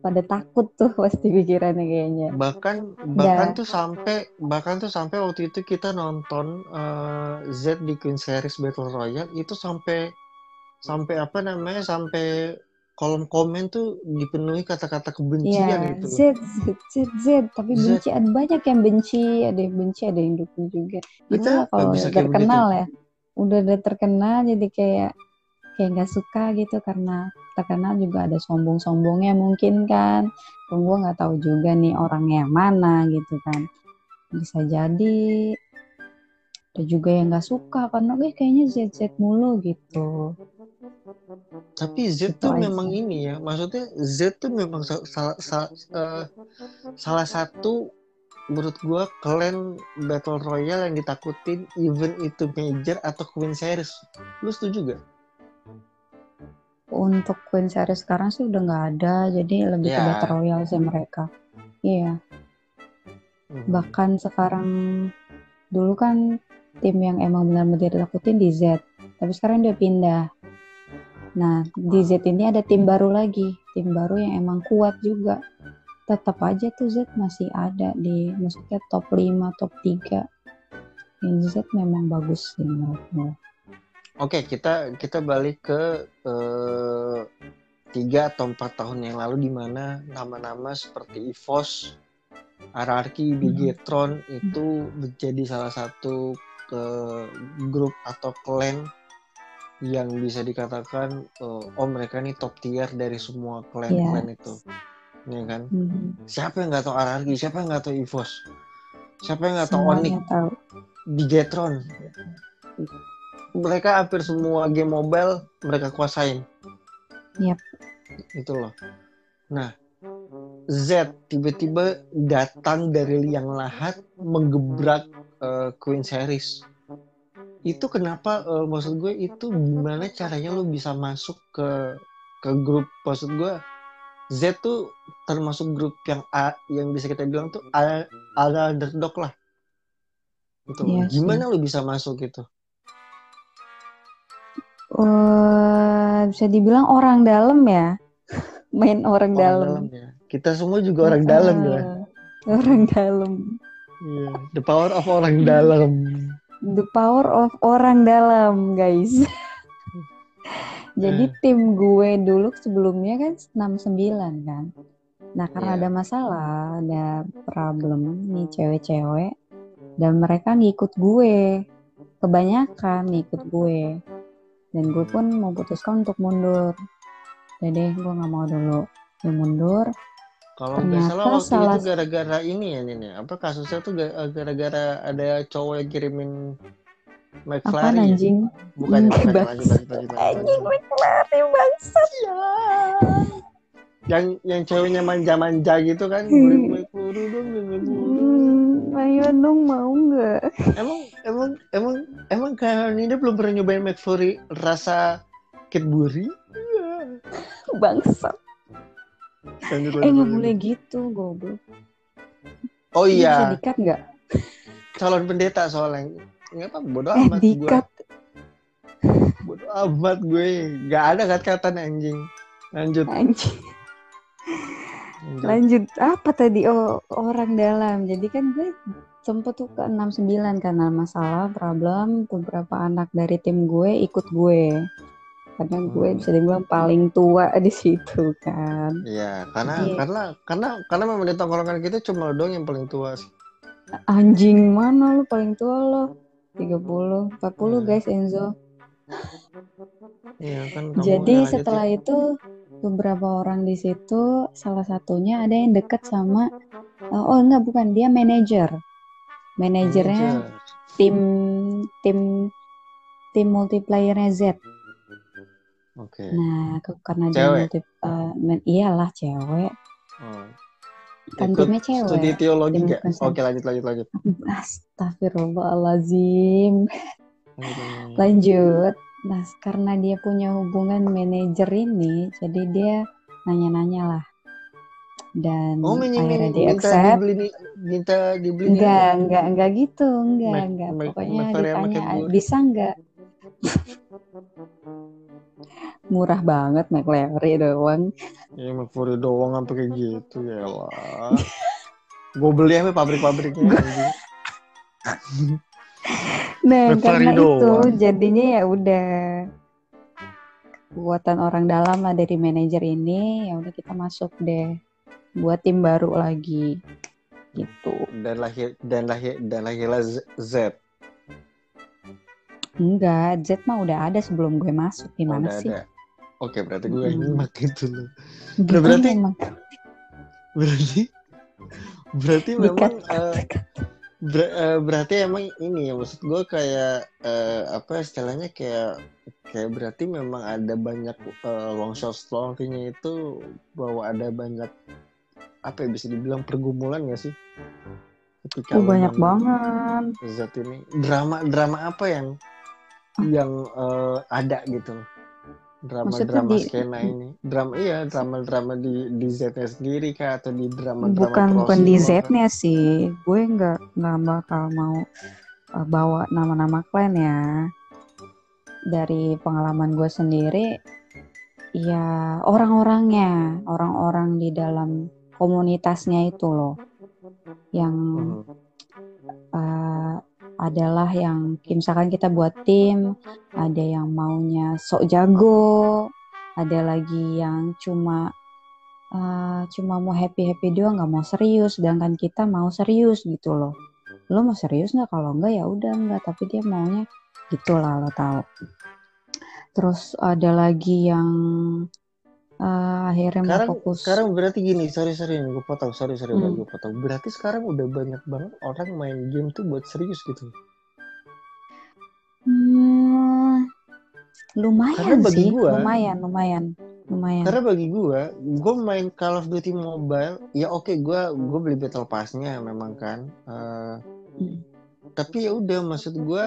[SPEAKER 2] Pada takut tuh pasti pikirannya kayaknya.
[SPEAKER 1] bahkan bahkan
[SPEAKER 2] Ya.
[SPEAKER 1] tuh sampai bahkan tuh sampai waktu itu kita nonton eh, Z di Queen Series Battle Royale itu sampai sampai apa namanya sampai kolom komen tuh dipenuhi kata-kata kebencian
[SPEAKER 2] Iya,
[SPEAKER 1] gitu.
[SPEAKER 2] Z, Z, Z, Z, tapi
[SPEAKER 1] Z.
[SPEAKER 2] benci ada banyak yang benci, ada yang benci, ada yang dukung juga.
[SPEAKER 1] Kita
[SPEAKER 2] kalau udah terkenal ya, udah udah terkenal jadi kayak kayak nggak suka gitu karena terkenal juga ada sombong-sombongnya mungkin kan. Gue nggak tahu juga nih orangnya yang mana gitu kan. Bisa jadi ada juga yang nggak suka karena gue kayaknya Z Z mulu gitu.
[SPEAKER 1] Tapi Z
[SPEAKER 2] Itu
[SPEAKER 1] tuh
[SPEAKER 2] aja.
[SPEAKER 1] memang ini ya, maksudnya Z tuh memang sa- sa- sa- eh, salah satu menurut gua klan Battle Royale yang ditakutin even itu Major atau Queen Series. Lu setuju gak?
[SPEAKER 2] Untuk Queen Series sekarang sih udah nggak ada, jadi lebih ke
[SPEAKER 1] Ya.
[SPEAKER 2] Battle Royale sih mereka. Iya.
[SPEAKER 1] Mhm.
[SPEAKER 2] Bahkan sekarang dulu kan tim yang emang benar-benar ditakutin di Z, tapi sekarang dia pindah. Nah, di Z ini ada tim baru lagi, tim baru yang emang kuat juga. Tetap aja tuh Z masih ada di maksudnya top 5, top 3. Yang Z memang bagus sih menurut gue.
[SPEAKER 1] Oke, kita kita balik ke eh, tiga atau empat tahun yang lalu di mana nama-nama seperti EVOS, RRQ, Bigetron itu menjadi salah satu ke grup atau clan yang bisa dikatakan eh, oh mereka ini top tier dari semua clan-clan itu, ya kan?
[SPEAKER 2] Mhm.
[SPEAKER 1] Siapa yang nggak tahu RRQ? Siapa yang nggak tahu EVOS? Siapa yang nggak tahu Onyx?
[SPEAKER 2] Tahu.
[SPEAKER 1] Bigetron. Mereka hampir semua game mobile mereka kuasain.
[SPEAKER 2] Yap.
[SPEAKER 1] Itu loh. Nah, Z tiba-tiba datang dari liang lahat menggebrak eh, Queen Series. Itu kenapa eh, maksud gue itu gimana caranya lu bisa masuk ke ke grup maksud gue Z tuh termasuk grup yang A, yang bisa kita bilang tuh ada underdog lah. Gitu loh.
[SPEAKER 2] Iya.
[SPEAKER 1] Gimana lu bisa masuk gitu?
[SPEAKER 2] Eh, bisa dibilang orang dalam ya. Main orang,
[SPEAKER 1] orang
[SPEAKER 2] dalam.
[SPEAKER 1] dalam ya. Kita semua juga orang dalam ya.
[SPEAKER 2] Orang dalam.
[SPEAKER 1] Iya. The power of orang dalam.
[SPEAKER 2] The power of orang dalam, guys. Jadi
[SPEAKER 1] Hmm.
[SPEAKER 2] tim gue dulu sebelumnya kan 69 kan. Nah karena
[SPEAKER 1] Iya.
[SPEAKER 2] ada masalah, ada problem nih cewek-cewek dan mereka ngikut gue. Kebanyakan ngikut gue. Dan gue pun memutuskan untuk mundur. Udah deh gue gak mau dulu. Gue mundur.
[SPEAKER 1] Kalau nggak
[SPEAKER 2] Ternyata
[SPEAKER 1] salah waktu
[SPEAKER 2] salah-
[SPEAKER 1] itu gara-gara ini ya ini apa kasusnya tuh ga- gara-gara ada cowok yang kirimin
[SPEAKER 2] Apaan
[SPEAKER 1] McFlurry ya?
[SPEAKER 2] anjing?
[SPEAKER 1] Bukan, bukan,
[SPEAKER 2] Anjing. McLaren bangsat.
[SPEAKER 1] Yang yang ceweknya manja-manja gitu kan, McFlurry dong, beli McFlurry.
[SPEAKER 2] Hmm, ayo dong mau nggak?
[SPEAKER 1] Emang emang emang emang kalian ini belum pernah nyobain McFlurry rasa? Iya.
[SPEAKER 2] Bangsat.
[SPEAKER 1] Lanjut,
[SPEAKER 2] Eh
[SPEAKER 1] lanjut,
[SPEAKER 2] nggak
[SPEAKER 1] lanjut.
[SPEAKER 2] boleh gitu, goblok.
[SPEAKER 1] Oh
[SPEAKER 2] Ini Bisa
[SPEAKER 1] iya,
[SPEAKER 2] dikat nggak?
[SPEAKER 1] calon pendeta soalnya. Nggak apa, bodo
[SPEAKER 2] Eh
[SPEAKER 1] amat gue.
[SPEAKER 2] dikat.
[SPEAKER 1] Bodo amat gue. Gak ada kata-kata anjing. Lanjut.
[SPEAKER 2] Anjing.
[SPEAKER 1] lanjut.
[SPEAKER 2] Lanjut apa tadi? Oh orang dalam. Jadi kan gue sempet tuh ke 69 karena masalah problem beberapa anak dari tim gue ikut gue. Karena gue
[SPEAKER 1] Hmm.
[SPEAKER 2] bisa dibilang paling tua di situ kan.
[SPEAKER 1] Iya, karena
[SPEAKER 2] Iya.
[SPEAKER 1] karena karena karena memang di tongkrongan kita cuma lo doang yang paling tua sih.
[SPEAKER 2] Anjing mana lu paling tua lo? 30, 40
[SPEAKER 1] Hmm.
[SPEAKER 2] guys Enzo.
[SPEAKER 1] Iya kan. kamu
[SPEAKER 2] Jadi setelah
[SPEAKER 1] ya.
[SPEAKER 2] itu beberapa orang di situ salah satunya ada yang deket sama uh, oh enggak bukan dia manajer. Manajernya
[SPEAKER 1] Manajer.
[SPEAKER 2] tim tim tim multiplayernya Z.
[SPEAKER 1] Oke.
[SPEAKER 2] Nah, ke- karena dia
[SPEAKER 1] Cewek?
[SPEAKER 2] multi uh, men- iyalah cewek.
[SPEAKER 1] Oh.
[SPEAKER 2] Kan timnya cewek.
[SPEAKER 1] Studi teologi
[SPEAKER 2] Tim
[SPEAKER 1] nggak?
[SPEAKER 2] konsen.
[SPEAKER 1] Oke lanjut lanjut lanjut.
[SPEAKER 2] Astagfirullahalazim.
[SPEAKER 1] Lanjut.
[SPEAKER 2] Nah, karena dia punya hubungan manajer ini, jadi dia nanya-nanya lah. Dan
[SPEAKER 1] Oh minta
[SPEAKER 2] akhirnya di
[SPEAKER 1] minta
[SPEAKER 2] accept.
[SPEAKER 1] dibeli minta dibeli
[SPEAKER 2] Enggak,
[SPEAKER 1] apa?
[SPEAKER 2] enggak, enggak gitu, enggak,
[SPEAKER 1] Mac-
[SPEAKER 2] enggak. Pokoknya ditanya, bisa enggak? Murah banget McLaren doang.
[SPEAKER 1] Ya McFlurry doang sampai kayak gitu ya lah. Gue beli sampai pabrik-pabriknya.
[SPEAKER 2] Nah,
[SPEAKER 1] McFlurry
[SPEAKER 2] karena itu
[SPEAKER 1] doang.
[SPEAKER 2] jadinya ya udah buatan orang dalam lah dari manajer ini, ya udah kita masuk deh buat tim baru lagi gitu.
[SPEAKER 1] Dan lahir dan lahir dan lahirlah Z.
[SPEAKER 2] Enggak, Z mah udah ada sebelum gue masuk.
[SPEAKER 1] Oh,
[SPEAKER 2] Gimana
[SPEAKER 1] udah
[SPEAKER 2] sih?
[SPEAKER 1] ada. Oke berarti gue
[SPEAKER 2] Mm-mm.
[SPEAKER 1] nyimak itu loh.
[SPEAKER 2] Gimana
[SPEAKER 1] berarti-
[SPEAKER 2] emang?
[SPEAKER 1] Berarti berarti memang eh, ber- eh, berarti emang ini ya maksud gue kayak eh, apa istilahnya kayak kayak berarti memang ada banyak eh, long shot long nya itu bahwa ada banyak apa ya bisa dibilang pergumulan gak sih ketika
[SPEAKER 2] Oh, banyak banget.
[SPEAKER 1] zat ini drama drama apa yang yang eh, ada gitu drama
[SPEAKER 2] Maksudnya
[SPEAKER 1] drama
[SPEAKER 2] di-
[SPEAKER 1] skena ini drama iya drama drama di di Z-nya sendiri kah atau di drama drama
[SPEAKER 2] Bukan bukan di? Z-nya sih. Gue nggak nggak bakal mau uh, bawa nama-nama klien ya. Dari pengalaman gue sendiri, ya orang-orangnya, orang-orang di dalam komunitasnya itu loh, yang uh, adalah yang misalkan kita buat tim, ada yang maunya sok jago, ada lagi yang cuma uh, cuma mau happy happy doang nggak mau serius, sedangkan kita mau serius gitu loh. Lo mau serius nggak? Kalau enggak ya udah enggak, tapi dia maunya gitulah lo tahu. Terus ada lagi yang uh, akhirnya
[SPEAKER 1] sekarang
[SPEAKER 2] fokus.
[SPEAKER 1] sekarang berarti gini sorry sorry gue potong sorry sorry
[SPEAKER 2] Hmm.
[SPEAKER 1] gue potong berarti sekarang udah banyak banget orang main game tuh buat serius gitu
[SPEAKER 2] Hmm, lumayan
[SPEAKER 1] Karena bagi
[SPEAKER 2] sih,
[SPEAKER 1] gua-
[SPEAKER 2] lumayan, lumayan, lumayan.
[SPEAKER 1] karena bagi gue gue main Call of Duty Mobile ya oke gue gue beli battle passnya memang kan Eh,
[SPEAKER 2] Hmm.
[SPEAKER 1] tapi ya udah maksud gue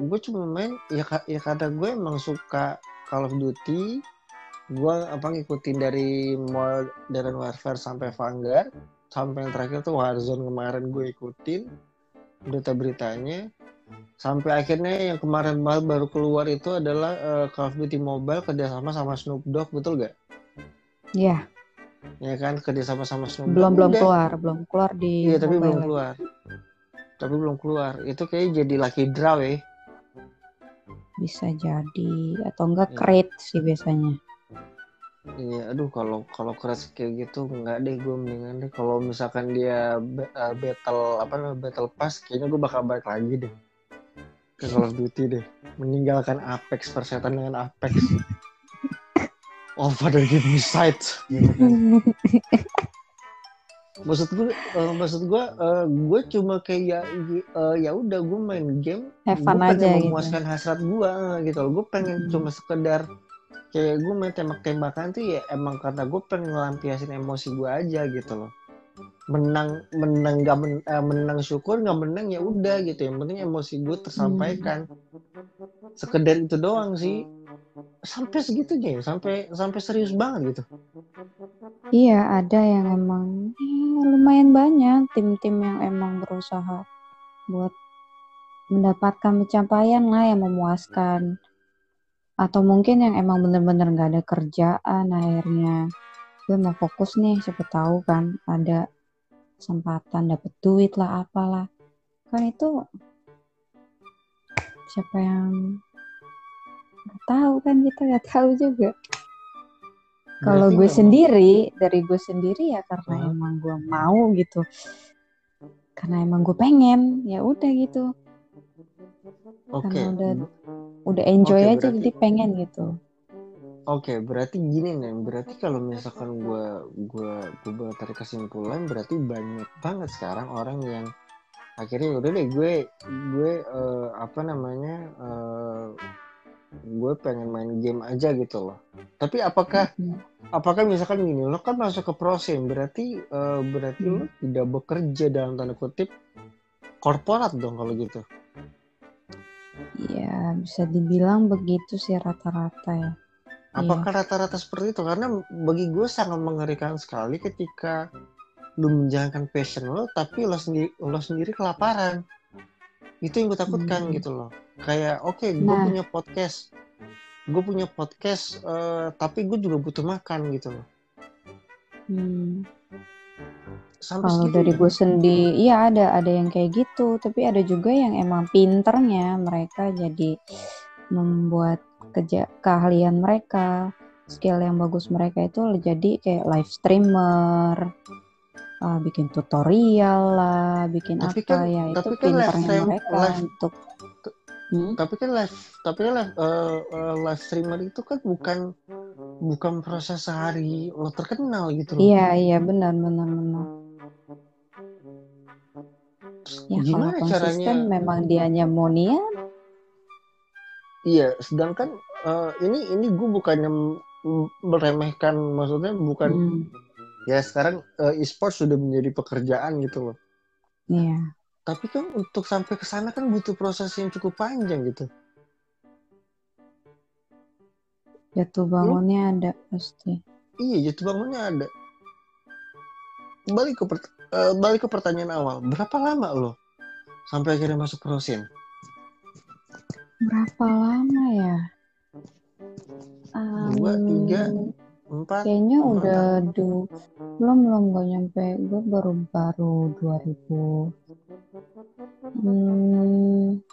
[SPEAKER 1] gue cuma main ya ya karena gue emang suka Call of Duty gue apa ngikutin dari Modern Warfare sampai Vanguard sampai yang terakhir tuh Warzone kemarin gue ikutin berita-beritanya sampai akhirnya yang kemarin baru keluar itu adalah eh, Call of Duty Mobile kerjasama sama Snoop Dogg betul gak?
[SPEAKER 2] Ya,
[SPEAKER 1] Ya kan kerjasama sama Snoop
[SPEAKER 2] belum
[SPEAKER 1] Dogg
[SPEAKER 2] belum
[SPEAKER 1] Udah.
[SPEAKER 2] keluar, belum keluar di
[SPEAKER 1] Iya tapi belum
[SPEAKER 2] mobile.
[SPEAKER 1] keluar. Tapi belum keluar. Itu kayak jadi lucky draw ya.
[SPEAKER 2] bisa jadi atau enggak
[SPEAKER 1] Iya.
[SPEAKER 2] crate sih biasanya.
[SPEAKER 1] Iya, aduh kalau kalau keras kayak gitu nggak deh gue mendingan deh. Kalau misalkan dia eh, battle apa namanya battle pass kayaknya gue bakal balik lagi deh. Ke Call of Duty deh. Meninggalkan Apex persetan dengan Apex. Over the game sight gitu kan maksud gue eh, maksud gue eh, gue cuma kayak eh, ya udah gue main game.
[SPEAKER 2] Have
[SPEAKER 1] gue pengen
[SPEAKER 2] aja gitu.
[SPEAKER 1] memuaskan hasrat gue gitu loh. Gue pengen
[SPEAKER 2] Hmm.
[SPEAKER 1] cuma sekedar kayak gue main tembak-tembakan tuh ya emang karena gue pengen ngelampiasin emosi gue aja gitu loh. Menang menang gak men- eh, menang syukur nggak menang ya udah gitu. Yang penting emosi gue tersampaikan. Sekedar itu doang sih. Sampai segitunya ya sampai sampai serius banget gitu.
[SPEAKER 2] Iya, ada yang emang ya, lumayan banyak tim-tim yang emang berusaha buat mendapatkan pencapaian lah yang memuaskan. Atau mungkin yang emang bener-bener nggak ada kerjaan akhirnya gue mau fokus nih, siapa tahu kan ada kesempatan dapet duit lah apalah. Kan itu siapa yang nggak tahu kan kita nggak tahu juga. Kalau gue sendiri, dari gue sendiri ya karena
[SPEAKER 1] Hah?
[SPEAKER 2] emang gue mau gitu. Karena emang gue pengen, ya udah gitu.
[SPEAKER 1] oke
[SPEAKER 2] Karena udah udah enjoy
[SPEAKER 1] Oke,
[SPEAKER 2] aja
[SPEAKER 1] berarti-
[SPEAKER 2] jadi pengen gitu.
[SPEAKER 1] Oke, berarti gini nih. Berarti kalau misalkan gue gue boleh tarik kesimpulan, berarti banyak banget sekarang orang yang akhirnya udah deh gue gue eh, apa namanya eh, gue pengen main game aja gitu loh. Tapi apakah
[SPEAKER 2] Hmm.
[SPEAKER 1] apakah misalkan gini, lo kan masuk ke prosim, berarti eh, berarti lo tidak bekerja dalam tanda kutip korporat dong kalau gitu.
[SPEAKER 2] Ya bisa dibilang begitu sih rata-rata ya.
[SPEAKER 1] Apakah rata-rata seperti itu? Karena bagi gue sangat mengerikan sekali ketika lu menjalankan passion lo, tapi lo sendiri lo sendiri kelaparan. Itu yang gue takutkan
[SPEAKER 2] Hmm.
[SPEAKER 1] gitu loh. Kayak oke, gue
[SPEAKER 2] Nah.
[SPEAKER 1] punya podcast, gue punya podcast, eh, tapi gue juga butuh makan gitu loh.
[SPEAKER 2] Hmm.
[SPEAKER 1] Sampai
[SPEAKER 2] Kalau dari gue sendiri, iya ada ada yang kayak gitu. Tapi ada juga yang emang pinternya mereka jadi membuat kerja keahlian mereka, skill yang bagus mereka itu jadi kayak live streamer, ah, bikin tutorial lah, bikin
[SPEAKER 1] Tapi
[SPEAKER 2] apa
[SPEAKER 1] kan-
[SPEAKER 2] ya itu
[SPEAKER 1] tapi kan live
[SPEAKER 2] pinternya
[SPEAKER 1] stream-
[SPEAKER 2] mereka
[SPEAKER 1] live-
[SPEAKER 2] untuk Hmm?
[SPEAKER 1] Tapi kan live, tapi kan live, eh, eh, live streamer itu kan bukan bukan proses sehari lo terkenal gitu loh.
[SPEAKER 2] Iya iya benar benar benar. Ya kalau
[SPEAKER 1] gimana
[SPEAKER 2] konsisten
[SPEAKER 1] caranya?
[SPEAKER 2] memang dianya mau niat,
[SPEAKER 1] Iya, sedangkan eh, ini ini gue bukannya meremehkan, maksudnya bukan
[SPEAKER 2] hmm,
[SPEAKER 1] ya sekarang eh, e-sport sudah menjadi pekerjaan gitu loh.
[SPEAKER 2] iya.
[SPEAKER 1] Tapi kan untuk sampai ke sana kan butuh proses yang cukup panjang gitu.
[SPEAKER 2] Jatuh bangunnya ada pasti.
[SPEAKER 1] Iya, jatuh bangunnya ada. Balik ke eh, balik ke pertanyaan awal, berapa lama lo sampai akhirnya masuk prosin?
[SPEAKER 2] Berapa lama ya?
[SPEAKER 1] Dua,
[SPEAKER 2] Um,
[SPEAKER 1] tiga, Empat?
[SPEAKER 2] Kayaknya
[SPEAKER 1] lima
[SPEAKER 2] udah du belum belum gak nyampe gue baru baru 2000 hmm,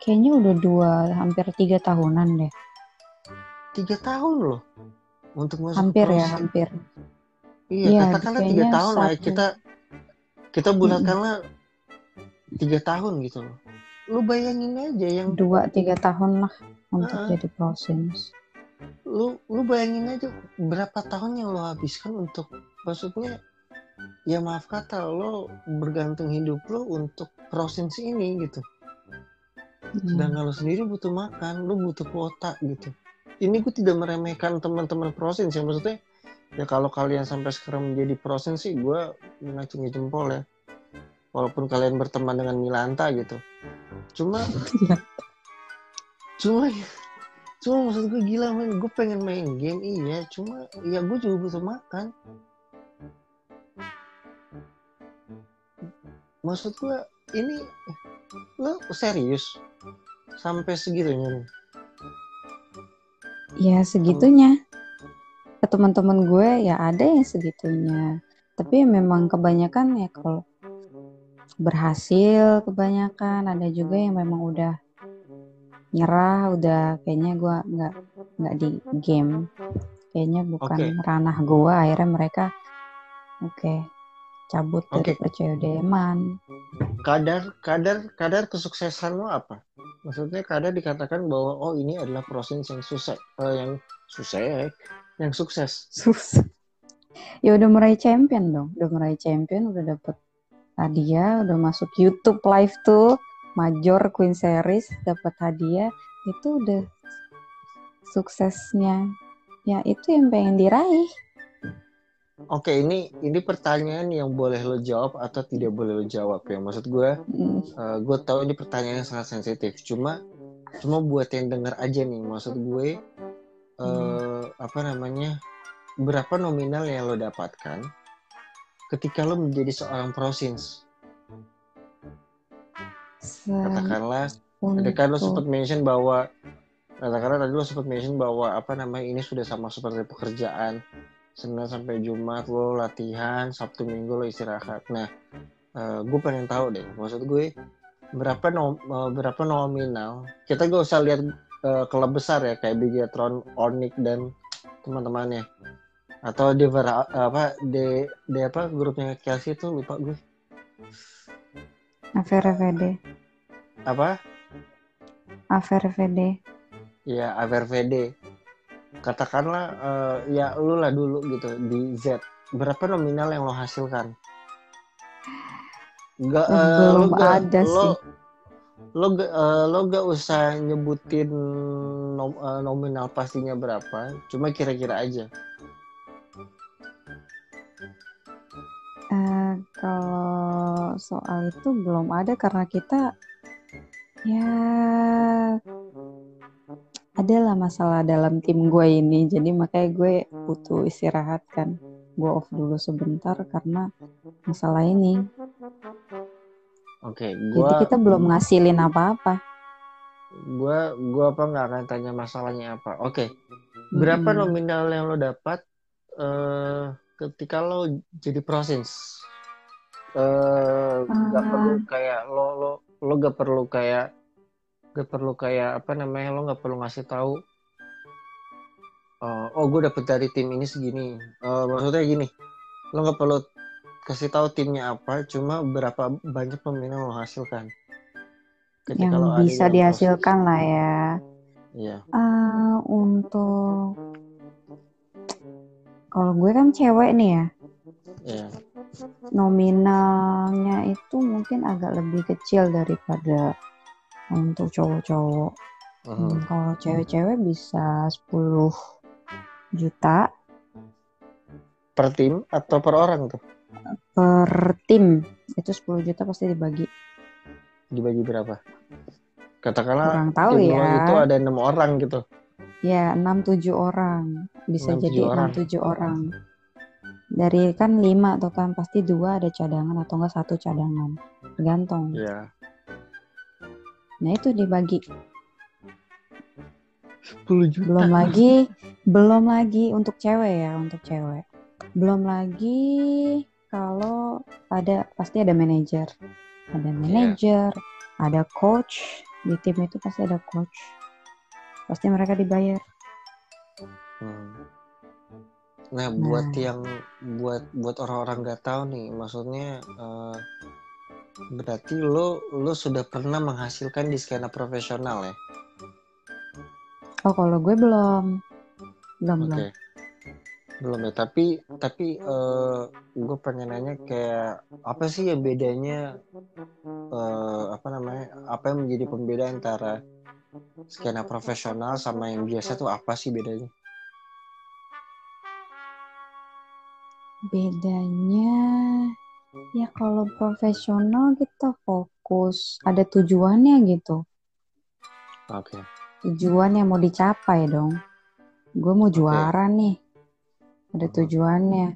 [SPEAKER 2] kayaknya udah dua hampir tiga tahunan deh
[SPEAKER 1] Tiga tahun loh untuk masuk
[SPEAKER 2] hampir ya hampir
[SPEAKER 1] Iya,
[SPEAKER 2] Iya,
[SPEAKER 1] katakanlah tiga tahun lah
[SPEAKER 2] satu-
[SPEAKER 1] kita kita bulatkanlah tiga tahun gitu loh. Lu bayangin aja yang
[SPEAKER 2] dua tiga tahun lah untuk
[SPEAKER 1] Heeh.
[SPEAKER 2] jadi proses
[SPEAKER 1] lu lu bayangin aja berapa tahun yang lo habiskan untuk maksudnya ya maaf kata lo bergantung hidup lo untuk proses ini gitu.
[SPEAKER 2] Hmm.
[SPEAKER 1] Sedangkan lo sendiri butuh makan, lo butuh kuota gitu. Ini gue tidak meremehkan teman-teman proses ya maksudnya ya kalau kalian sampai sekarang menjadi proses sih gue mengacungi jempol ya. Walaupun kalian berteman dengan Milanta gitu. Cuma cuma cuma maksud gue gila men. Gue pengen main game iya. Cuma ya gue juga butuh makan. Maksud gue ini lo serius? Sampai segitunya nih
[SPEAKER 2] ya segitunya ke teman-teman gue ya ada yang segitunya. Tapi memang kebanyakan ya kalau berhasil kebanyakan. Ada juga yang memang udah nyerah udah kayaknya gue nggak nggak di game. Kayaknya bukan
[SPEAKER 1] Oke.
[SPEAKER 2] ranah gue akhirnya mereka oke cabut dari
[SPEAKER 1] Oke.
[SPEAKER 2] percoyodeman
[SPEAKER 1] kadar kadar kadar kesuksesan lo apa? Maksudnya kadar dikatakan bahwa oh ini adalah proses yang sukses eh, yang sukses yang sukses.
[SPEAKER 2] Susah ya udah meraih champion dong. Udah meraih champion udah dapet hadiah udah masuk YouTube live tuh. Major Queen Series dapat hadiah. Itu udah suksesnya. Ya itu yang pengen diraih.
[SPEAKER 1] Oke ini ini pertanyaan yang boleh lo jawab atau tidak boleh lo jawab ya? Maksud gue
[SPEAKER 2] Hmm,
[SPEAKER 1] gue tahu ini pertanyaan yang sangat sensitif. Cuma cuma buat yang denger aja nih. Maksud gue eh apa namanya berapa nominal yang lo dapatkan ketika lo menjadi seorang prosins katakanlah kan lo sempat mention bahwa katakanlah tadi lo sempat mention bahwa apa namanya ini sudah sama seperti pekerjaan Senin sampai Jumat lo latihan Sabtu Minggu lo istirahat. Nah, gue pengen tahu deh, maksud gue berapa nom eh, berapa nominal? Kita gak usah lihat eh, klub besar ya kayak Bigatron, Onyx dan teman-temannya. Atau di Vera- apa di, di apa grupnya Chelsea tuh lupa gue
[SPEAKER 2] AVRVD
[SPEAKER 1] apa?
[SPEAKER 2] AVRVD
[SPEAKER 1] Ya, AVRVD. Katakanlah eh, ya lu lah dulu gitu di Z. Berapa nominal yang lo hasilkan? Gak, eh,
[SPEAKER 2] belum
[SPEAKER 1] lo gak-
[SPEAKER 2] ada
[SPEAKER 1] lo,
[SPEAKER 2] sih.
[SPEAKER 1] Lo eh, lo gak usah nyebutin nom- eh, nominal pastinya berapa, cuma kira-kira aja.
[SPEAKER 2] Eh, kalau soal itu belum ada karena kita ya adalah masalah dalam tim gue ini. Jadi makanya gue butuh istirahat kan. Gue off dulu sebentar karena masalah ini
[SPEAKER 1] Oke,
[SPEAKER 2] jadi
[SPEAKER 1] gua
[SPEAKER 2] kita belum ngasilin apa-apa
[SPEAKER 1] gua gua apa nggak akan tanya masalahnya apa. Oke, berapa
[SPEAKER 2] Mm-mm.
[SPEAKER 1] nominal yang lo dapat eh ketika lo jadi prosins? Eh nggak
[SPEAKER 2] Ah.
[SPEAKER 1] perlu kayak lo lo lo gak perlu kayak gak perlu kayak apa namanya lo nggak perlu ngasih tahu eh, oh gue dapet dari tim ini segini Eh, maksudnya gini lo nggak perlu kasih tahu timnya apa cuma berapa banyak nominal lo hasilkan
[SPEAKER 2] yang
[SPEAKER 1] lo ada
[SPEAKER 2] bisa dihasilkan lah ya.
[SPEAKER 1] Proses. iya.
[SPEAKER 2] Ah, untuk kalau gue kan cewek nih ya.
[SPEAKER 1] Iya.
[SPEAKER 2] Nominalnya itu mungkin agak lebih kecil daripada untuk cowok-cowok. Hmm, kalau cewek-cewek bisa 10 juta.
[SPEAKER 1] Per tim atau per orang tuh
[SPEAKER 2] per tim. Itu 10 juta pasti dibagi.
[SPEAKER 1] dibagi berapa katakanlah
[SPEAKER 2] Kurang tahu
[SPEAKER 1] tim
[SPEAKER 2] ya.
[SPEAKER 1] itu ada enam orang gitu
[SPEAKER 2] Ya, 6-7 orang. Bisa
[SPEAKER 1] 6-7
[SPEAKER 2] jadi
[SPEAKER 1] orang.
[SPEAKER 2] 6-7 orang. Dari kan 5 tuh kan pasti dua ada cadangan atau enggak satu cadangan. Tergantung.
[SPEAKER 1] ya
[SPEAKER 2] Nah, itu dibagi.
[SPEAKER 1] 10 juta
[SPEAKER 2] belum lagi belum lagi untuk cewek ya untuk cewek belum lagi kalau ada pasti ada manajer. Ada manajer ada coach. Di tim itu pasti ada coach. Pasti mereka dibayar.
[SPEAKER 1] Hmm. Nah, buat yang buat buat orang-orang nggak tahu nih, maksudnya eh, berarti lo lo sudah pernah menghasilkan di skena profesional ya?
[SPEAKER 2] oh kalau gue belum. Belum
[SPEAKER 1] Oke.
[SPEAKER 2] belum
[SPEAKER 1] Belum ya, tapi tapi eh, gue pengen nanya kayak apa sih ya bedanya eh, apa namanya? Apa yang menjadi pembeda antara skena profesional sama yang biasa tuh apa sih bedanya?
[SPEAKER 2] bedanya ya kalau profesional kita fokus ada tujuannya gitu
[SPEAKER 1] Oke.
[SPEAKER 2] tujuan yang mau dicapai dong. Gue mau juara nih. Ada
[SPEAKER 1] Mhm.
[SPEAKER 2] tujuannya.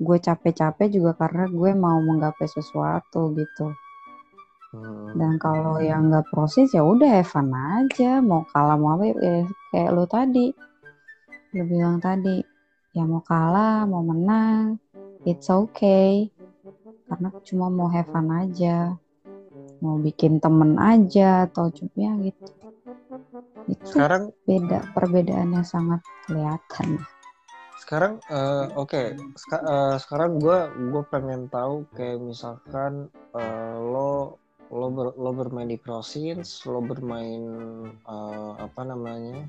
[SPEAKER 2] Gue capek-capek juga karena gue mau menggapai sesuatu gitu.
[SPEAKER 1] Hmm.
[SPEAKER 2] Dan kalau yang nggak proses ya udah Evan aja. Mau kalah mau apa ya kayak lo tadi. Lo bilang tadi. Ya mau kalah, mau menang. It's okay. karena cuma mau have fun aja mau bikin temen aja atau cuma ya gitu itu
[SPEAKER 1] Sekarang
[SPEAKER 2] beda perbedaannya sangat kelihatan
[SPEAKER 1] sekarang eh, oke. Seka- eh, sekarang gue gue pengen tahu kayak misalkan eh, lo lo ber- lo bermain di Crossins lo bermain eh, apa namanya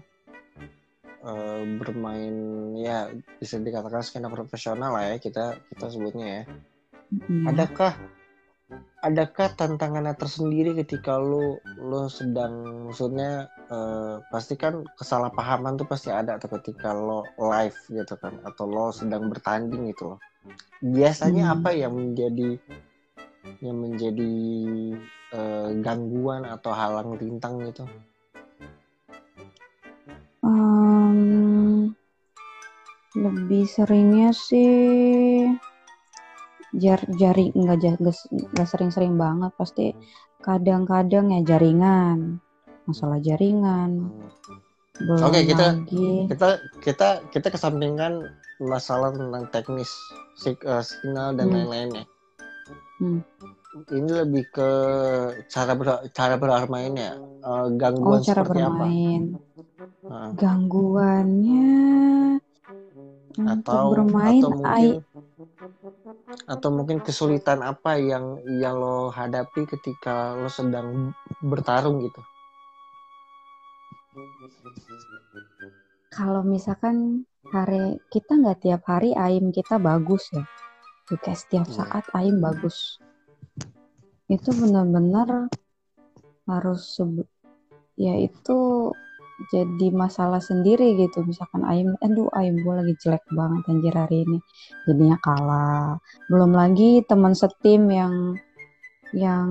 [SPEAKER 1] eh, bermain ya bisa dikatakan skena profesional lah ya kita kita sebutnya ya. Adakah adakah tantangannya tersendiri ketika lo lo sedang maksudnya eh, pasti kan kesalahpahaman tuh pasti ada tuh ketika lo live gitu kan atau lo sedang bertanding gitu loh biasanya
[SPEAKER 2] Hmm.
[SPEAKER 1] apa yang menjadi yang menjadi eh, gangguan atau halang rintang gitu
[SPEAKER 2] Em, lebih seringnya sih jar jari nggak nggak- sering-sering banget pasti kadang-kadang ya jaringan masalah jaringan belum
[SPEAKER 1] Oke, kita-
[SPEAKER 2] lagi.
[SPEAKER 1] kita kita kita kesampingkan masalah tentang teknis sig- eh, signal dan
[SPEAKER 2] Hmm.
[SPEAKER 1] lain-lainnya
[SPEAKER 2] Hmm.
[SPEAKER 1] ini lebih ke cara ber, cara bermainnya Eh,
[SPEAKER 2] oh
[SPEAKER 1] gangguan
[SPEAKER 2] cara
[SPEAKER 1] seperti apa?
[SPEAKER 2] bermain.
[SPEAKER 1] Nah,
[SPEAKER 2] gangguannya untuk
[SPEAKER 1] atau
[SPEAKER 2] bermain
[SPEAKER 1] atau mungkin atau mungkin kesulitan apa yang yang lo hadapi ketika lo sedang bertarung gitu?
[SPEAKER 2] Kalau misalkan hari kita nggak tiap hari aim kita bagus ya. Kayak setiap
[SPEAKER 1] Iya.
[SPEAKER 2] saat aim bagus. Itu benar-benar harus ya itu jadi masalah sendiri gitu. Misalkan aim aduh aim gue lagi jelek banget anjir hari ini. Jadinya kalah. Belum lagi teman setim yang yang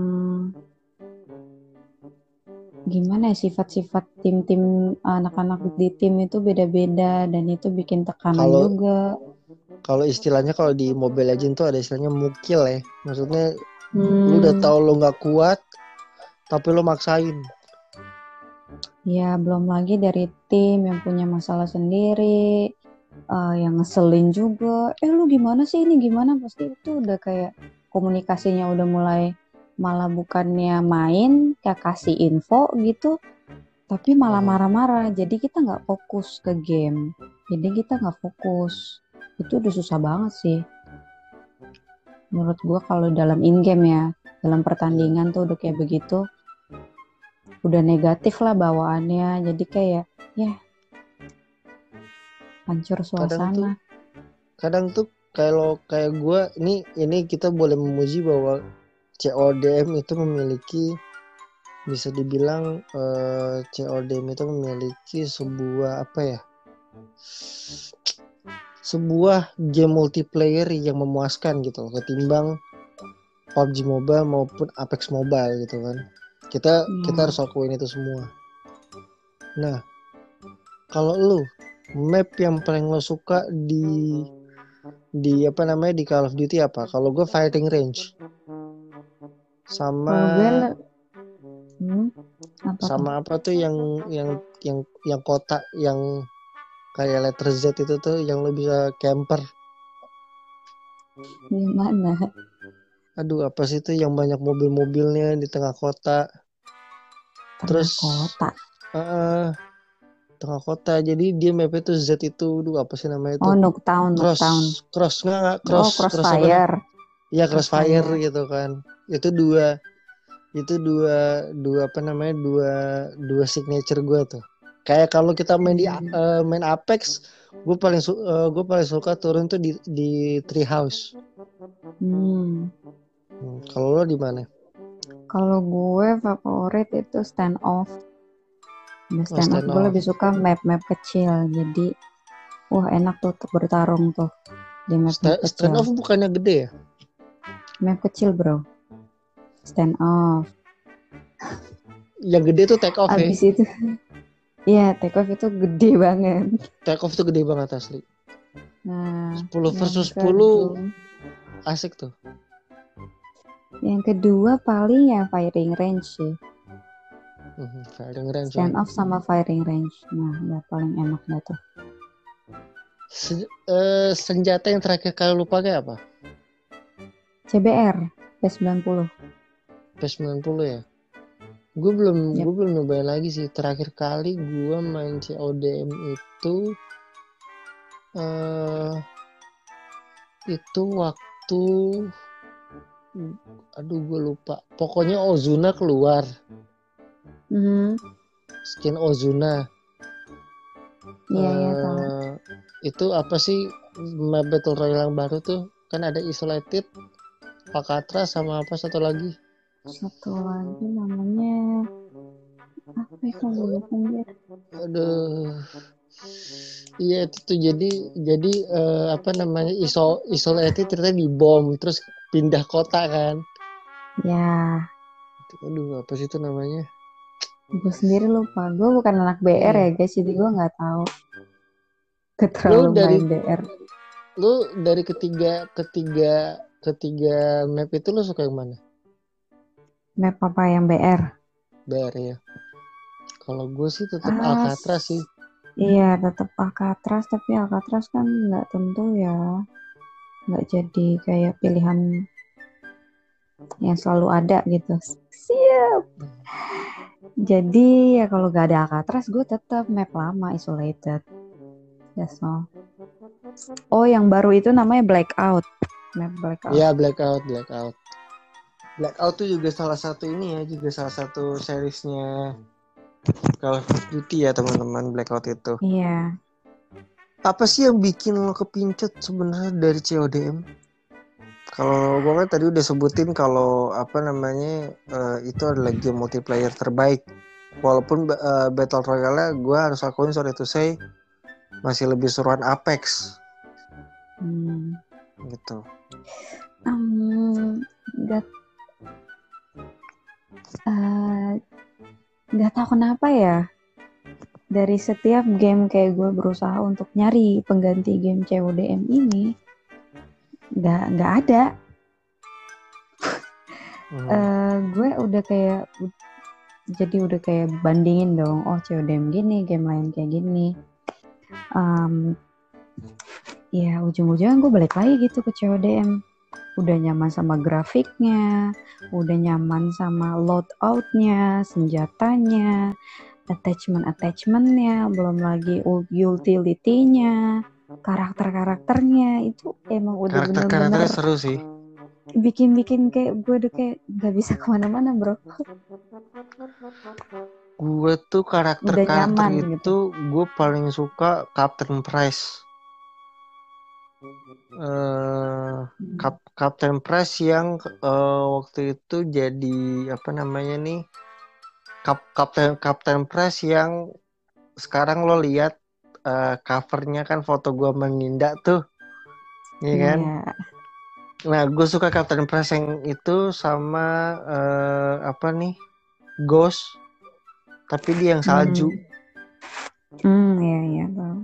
[SPEAKER 2] gimana ya sifat-sifat tim-tim anak-anak di tim itu beda-beda dan itu bikin tekanan
[SPEAKER 1] Kalau-
[SPEAKER 2] juga.
[SPEAKER 1] kalau istilahnya kalau di Mobile Legends tuh ada istilahnya mukil ya. Maksudnya lu
[SPEAKER 2] Hmm,
[SPEAKER 1] udah tahu lo nggak kuat tapi lo maksain
[SPEAKER 2] ya belum lagi dari tim yang punya masalah sendiri eh, yang ngeselin juga. Eh lu gimana sih ini? Gimana? Pasti itu udah kayak komunikasinya udah mulai malah bukannya main kayak kasih info gitu tapi malah
[SPEAKER 1] Hmm.
[SPEAKER 2] marah-marah. Jadi kita nggak fokus ke game. Jadi kita nggak fokus. Itu udah susah banget sih. Menurut gua kalau dalam in game ya dalam pertandingan tuh udah kayak begitu udah negatif lah bawaannya. Jadi kayak ya hancur suasana.
[SPEAKER 1] kadang tuh kalau kayak gue ini ini kita boleh memuji bahwa CODM itu memiliki bisa dibilang eh, CODM itu memiliki sebuah apa ya sebuah game multiplayer yang memuaskan gitu loh, ketimbang PUBG Mobile maupun Apex Mobile gitu kan kita
[SPEAKER 2] Iya.
[SPEAKER 1] kita harus akuin itu semua nah kalau lu map yang paling lo suka di di apa namanya di Call of Duty apa? Kalau gue fighting range sama
[SPEAKER 2] gue le- hmm, apa tuh?
[SPEAKER 1] sama apa tuh yang yang yang yang kota yang kayak letter Z itu tuh yang lo bisa camper.
[SPEAKER 2] gimana
[SPEAKER 1] Aduh apa sih itu yang banyak mobil-mobilnya di tengah kota.
[SPEAKER 2] Tengah
[SPEAKER 1] Terus
[SPEAKER 2] kota
[SPEAKER 1] Heeh. tengah kota. Jadi dia map itu Z itu, aduh apa sih namanya itu?
[SPEAKER 2] oh Nuketown
[SPEAKER 1] cross
[SPEAKER 2] Nuketown
[SPEAKER 1] cross nggak nggak
[SPEAKER 2] oh
[SPEAKER 1] cross cross namanya?
[SPEAKER 2] Crossfire
[SPEAKER 1] Iya crossfire
[SPEAKER 2] Crossfire.
[SPEAKER 1] gitu kan. Itu dua itu dua dua apa namanya dua dua signature gue tuh. Kayak kalau kita main di eh, main Apex, gue paling su gue paling suka turun tuh di di Treehouse.
[SPEAKER 2] hmm.
[SPEAKER 1] Hmm, kalau lo di mana?
[SPEAKER 2] Kalau gue favorit itu stand off. Nah, stand,
[SPEAKER 1] stand
[SPEAKER 2] off gue lebih suka map-map kecil. Jadi, wah enak tuh untuk bertarung tuh di
[SPEAKER 1] Sta-
[SPEAKER 2] map-map kecil.
[SPEAKER 1] stand off bukannya gede ya?
[SPEAKER 2] Map kecil bro. Stand off.
[SPEAKER 1] Yang gede tuh take off ya.
[SPEAKER 2] Abis itu, Iya, take off itu gede banget.
[SPEAKER 1] Take off tuh gede banget asli.
[SPEAKER 2] Nah,
[SPEAKER 1] 10
[SPEAKER 2] yang
[SPEAKER 1] versus 10
[SPEAKER 2] kedua-
[SPEAKER 1] asik tuh.
[SPEAKER 2] Yang kedua paling ya firing range sih.
[SPEAKER 1] Mhm, firing range.
[SPEAKER 2] Stand off sama firing range. Nah, udah paling enak dah tuh.
[SPEAKER 1] Se- eh, senjata yang terakhir kali lu pakai apa?
[SPEAKER 2] CBR P90.
[SPEAKER 1] P90 ya. Gue belum
[SPEAKER 2] Yap.
[SPEAKER 1] gue belum nyobain lagi sih. Terakhir kali gue main CODM itu eh itu waktu aduh gue lupa. Pokoknya Ozuna keluar.
[SPEAKER 2] Mhm.
[SPEAKER 1] Skin Ozuna.
[SPEAKER 2] Iya, iya tahu.
[SPEAKER 1] Eh, itu apa sih map battle royale yang baru tuh? Kan ada isolated, Pakatra sama apa satu lagi?
[SPEAKER 2] Satu lagi namanya apa ya kalau gue lupa dia?
[SPEAKER 1] Aduh. Iya itu tuh jadi jadi eh, apa namanya iso isolated ternyata di bom terus pindah kota kan.
[SPEAKER 2] Ya,
[SPEAKER 1] Aduh apa sih itu namanya?
[SPEAKER 2] gue sendiri lupa. Gue bukan anak BR ya guys, jadi gue nggak tahu. Gak terlalu
[SPEAKER 1] dari-
[SPEAKER 2] BR.
[SPEAKER 1] Lu dari ketiga ketiga ketiga map itu lu suka yang mana?
[SPEAKER 2] Map apa yang BR?
[SPEAKER 1] BR ya. Kalau gue sih tetap
[SPEAKER 2] Ah,
[SPEAKER 1] Alcatraz sih.
[SPEAKER 2] Iya, tetap Alcatraz, tapi Alcatraz kan nggak tentu ya. Nggak jadi kayak pilihan yang selalu ada gitu. Siap. Jadi ya kalau nggak ada Alcatraz, gue tetap map lama isolated. That's all. Oh, yang baru itu namanya Blackout. Map Blackout.
[SPEAKER 1] Iya blackout blackout. Blackout tuh juga salah satu ini ya juga salah satu seriesnya Call of Duty ya teman-teman blackout itu.
[SPEAKER 2] Iya.
[SPEAKER 1] Apa sih yang bikin lo kepincut sebenarnya dari CODM? Kalau gue kan tadi udah sebutin kalau apa namanya eh, itu adalah game multiplayer terbaik. Walaupun eh, battle royale gue harus akuin sorry to say masih lebih seruan Apex
[SPEAKER 2] Hmm.
[SPEAKER 1] gitu.
[SPEAKER 2] Um, nggak eh, nggak tahu kenapa ya. Dari setiap game kayak gue berusaha untuk nyari pengganti game CODM ini nggak nggak ada.
[SPEAKER 1] Hmm.
[SPEAKER 2] Eh, gue udah kayak jadi udah kayak bandingin dong oh CODM gini game lain kayak gini. Em, ya ujung-ujungnya gue balik lagi gitu ke CODM udah nyaman sama grafiknya udah nyaman sama loadoutnya senjatanya attachment attachmentnya belum lagi utility-nya karakter-karakternya itu emang udah
[SPEAKER 1] Karakter-karakternya
[SPEAKER 2] bener-bener
[SPEAKER 1] seru sih.
[SPEAKER 2] bikin-bikin kayak gue udah kayak nggak bisa ke mana-mana bro
[SPEAKER 1] Gue tuh karakter
[SPEAKER 2] Udah
[SPEAKER 1] karakter
[SPEAKER 2] nyaman
[SPEAKER 1] itu
[SPEAKER 2] gitu.
[SPEAKER 1] gue paling suka Captain Price. Eh Cap- Captain Price yang eh, waktu itu jadi apa namanya nih? Kap Captain Captain Price yang sekarang lo lihat eh, covernya kan foto gue menindak tuh, Iya kan?
[SPEAKER 2] Iya.
[SPEAKER 1] Nah, gue suka Captain Price yang itu sama eh, apa nih? Ghost. Tapi dia yang salju.
[SPEAKER 2] Hmm, iya iya tahu.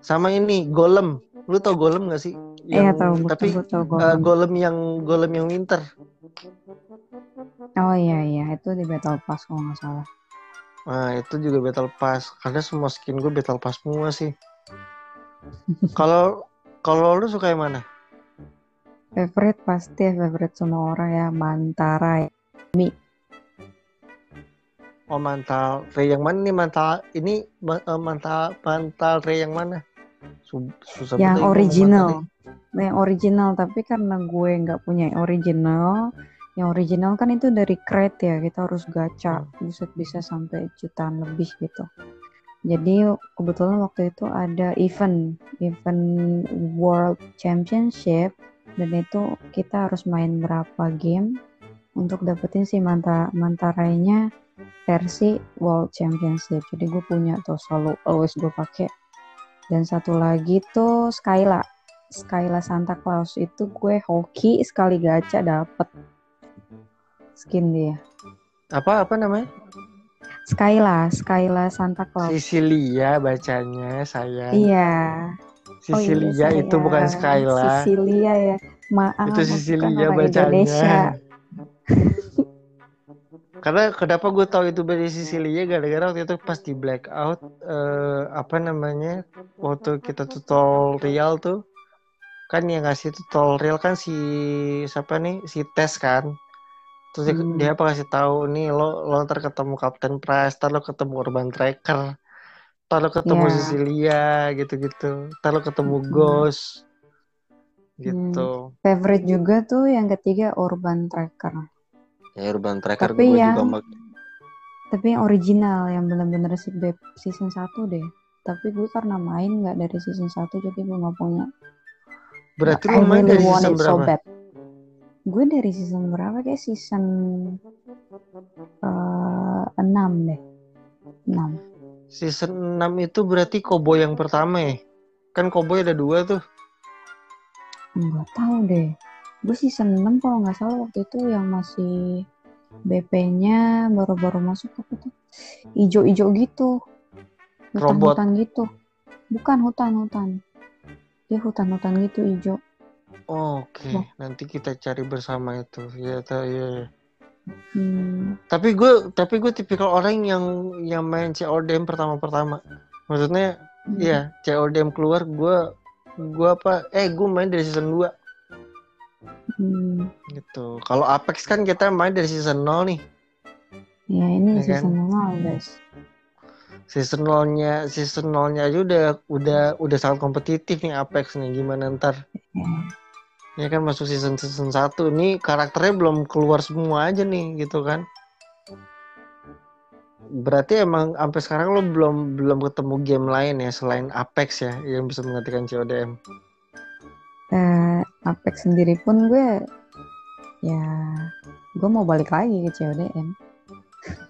[SPEAKER 1] Sama ini Golem. Lu tau Golem gak sih?
[SPEAKER 2] Iya tahu
[SPEAKER 1] tapi
[SPEAKER 2] betul
[SPEAKER 1] eh,
[SPEAKER 2] Golem.
[SPEAKER 1] Golem yang Golem yang winter.
[SPEAKER 2] Oh iya iya itu di Battle Pass kalau nggak salah.
[SPEAKER 1] Nah, itu juga Battle Pass. Karena semua skin gue Battle Pass semua sih. Kalau kalau lu suka yang mana?
[SPEAKER 2] Favorite pasti favorite semua orang ya Mantara ya.
[SPEAKER 1] Oh, mantal Ray yang mana nih mantal ini ma- eh, mantal mantal Ray yang mana? Su- Susah
[SPEAKER 2] yang
[SPEAKER 1] ya,
[SPEAKER 2] original. yang original tapi karena gue nggak punya yang original, yang original kan itu dari crate ya kita harus gacha, buset bisa sampai jutaan lebih gitu. Jadi kebetulan waktu itu ada event, event World Championship dan itu kita harus main berapa game untuk dapetin si manta mantarainya versi World Championship. Jadi gue punya tuh selalu always gue pakai. Dan satu lagi tuh Skyla. Skyla Santa Claus itu gue hoki sekali gacha dapet skin dia.
[SPEAKER 1] Apa apa namanya?
[SPEAKER 2] Skyla, Skyla Santa Claus.
[SPEAKER 1] Sicilia bacanya saya.
[SPEAKER 2] Iya. Oh iya,
[SPEAKER 1] Sicilia
[SPEAKER 2] saya.
[SPEAKER 1] itu bukan Skyla.
[SPEAKER 2] Sicilia ya. Maaf.
[SPEAKER 1] itu Sicilia
[SPEAKER 2] orang Indonesia.
[SPEAKER 1] Karena kenapa gue tahu itu dari Sicilia gara-gara waktu itu pas di blackout eh, apa namanya waktu kita tutorial tuh kan yang ngasih tutorial kan si siapa nih si tes kan terus dia-
[SPEAKER 2] Hmm.
[SPEAKER 1] dia apa kasih tahu nih lo lo ntar ketemu Captain Price ntar lo ketemu Urban Tracker ntar lo ketemu
[SPEAKER 2] Ya.
[SPEAKER 1] Cecilia gitu-gitu ntar lo ketemu
[SPEAKER 2] Hmm.
[SPEAKER 1] Ghost gitu
[SPEAKER 2] Favorite juga tuh yang ketiga Urban Tracker.
[SPEAKER 1] Ya Urban Tracker
[SPEAKER 2] Tapi
[SPEAKER 1] gue
[SPEAKER 2] yang-
[SPEAKER 1] juga
[SPEAKER 2] Tapi yang original yang bener-bener si beb- season 1 deh. Tapi gue karena main nggak dari season 1 jadi gue nggak punya.
[SPEAKER 1] berarti lo main
[SPEAKER 2] really
[SPEAKER 1] dari season
[SPEAKER 2] so
[SPEAKER 1] berapa
[SPEAKER 2] bad. Gue dari season berapa kayak season eh 6 deh. 6.
[SPEAKER 1] season 6 itu berarti Cowboy yang pertama ya kan Cowboy ada dua tuh
[SPEAKER 2] Nggak tahu deh. Gue season 6 kalau nggak salah waktu itu yang masih BP-nya baru-baru masuk apa tuh? Ijo-ijo gitu.
[SPEAKER 1] Robot.
[SPEAKER 2] Hutan-hutan gitu. Bukan hutan-hutan. Dia hutan-hutan gitu ijo.
[SPEAKER 1] Oke,
[SPEAKER 2] Wah.
[SPEAKER 1] nanti kita cari bersama itu. Ya, ta- ya.
[SPEAKER 2] Hmm,
[SPEAKER 1] Tapi gue, tapi gue tipikal orang yang yang main CODM pertama-pertama. Maksudnya, ya CODM keluar, gue, gue apa? Eh, gue main dari season 2
[SPEAKER 2] hmm.
[SPEAKER 1] gitu. Kalau Apex kan kita main dari season 0 nih.
[SPEAKER 2] Ya ini
[SPEAKER 1] Ya kan?
[SPEAKER 2] season 0 guys.
[SPEAKER 1] Season 0-nya, season 0-nya aja udah udah udah sangat kompetitif nih Apex nih. Gimana ntar?
[SPEAKER 2] Ya.
[SPEAKER 1] Ini kan masuk season season 1 nih karakternya belum keluar semua aja nih gitu kan. Berarti emang sampai sekarang lo belum belum ketemu game lain ya selain Apex ya yang bisa menggantikan CODM.
[SPEAKER 2] Eh, Apex sendiri pun gue ya gue mau balik lagi ke CODM.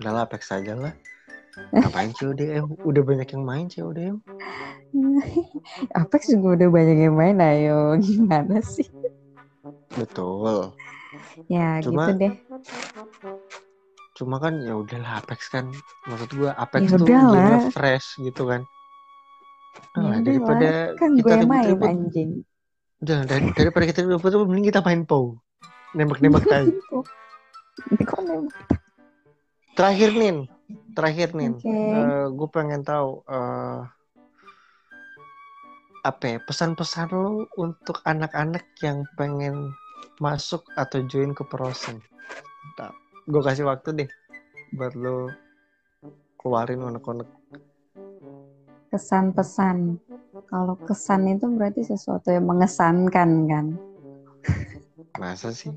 [SPEAKER 1] Udah lah Apex aja lah. Ngapain CODM? Udah banyak yang main CODM.
[SPEAKER 2] Apex juga udah banyak yang main ayo gimana sih?
[SPEAKER 1] Betul.
[SPEAKER 2] Ya
[SPEAKER 1] Cuma-
[SPEAKER 2] gitu deh.
[SPEAKER 1] Cuma kan ya udahlah Apex kan maksud gua Apex
[SPEAKER 2] Ya
[SPEAKER 1] tuh gamenya fresh gitu kan. Nah, daripada
[SPEAKER 2] Kan
[SPEAKER 1] kita
[SPEAKER 2] gue main anjing.
[SPEAKER 1] Udah dari, daripada kita ribut-ribut mending kita main POW. Nembak-nembak
[SPEAKER 2] nembak?
[SPEAKER 1] Terakhir Nin, terakhir Nin.
[SPEAKER 2] Oke.
[SPEAKER 1] gue pengen tahu eh apa ya, pesan-pesan lo untuk anak-anak yang pengen masuk atau join ke prosen. Gue kasih waktu deh buat lo keluarin unek-unek.
[SPEAKER 2] Kesan-pesan. Kalau kesan itu berarti sesuatu yang mengesankan kan?
[SPEAKER 1] Masa sih?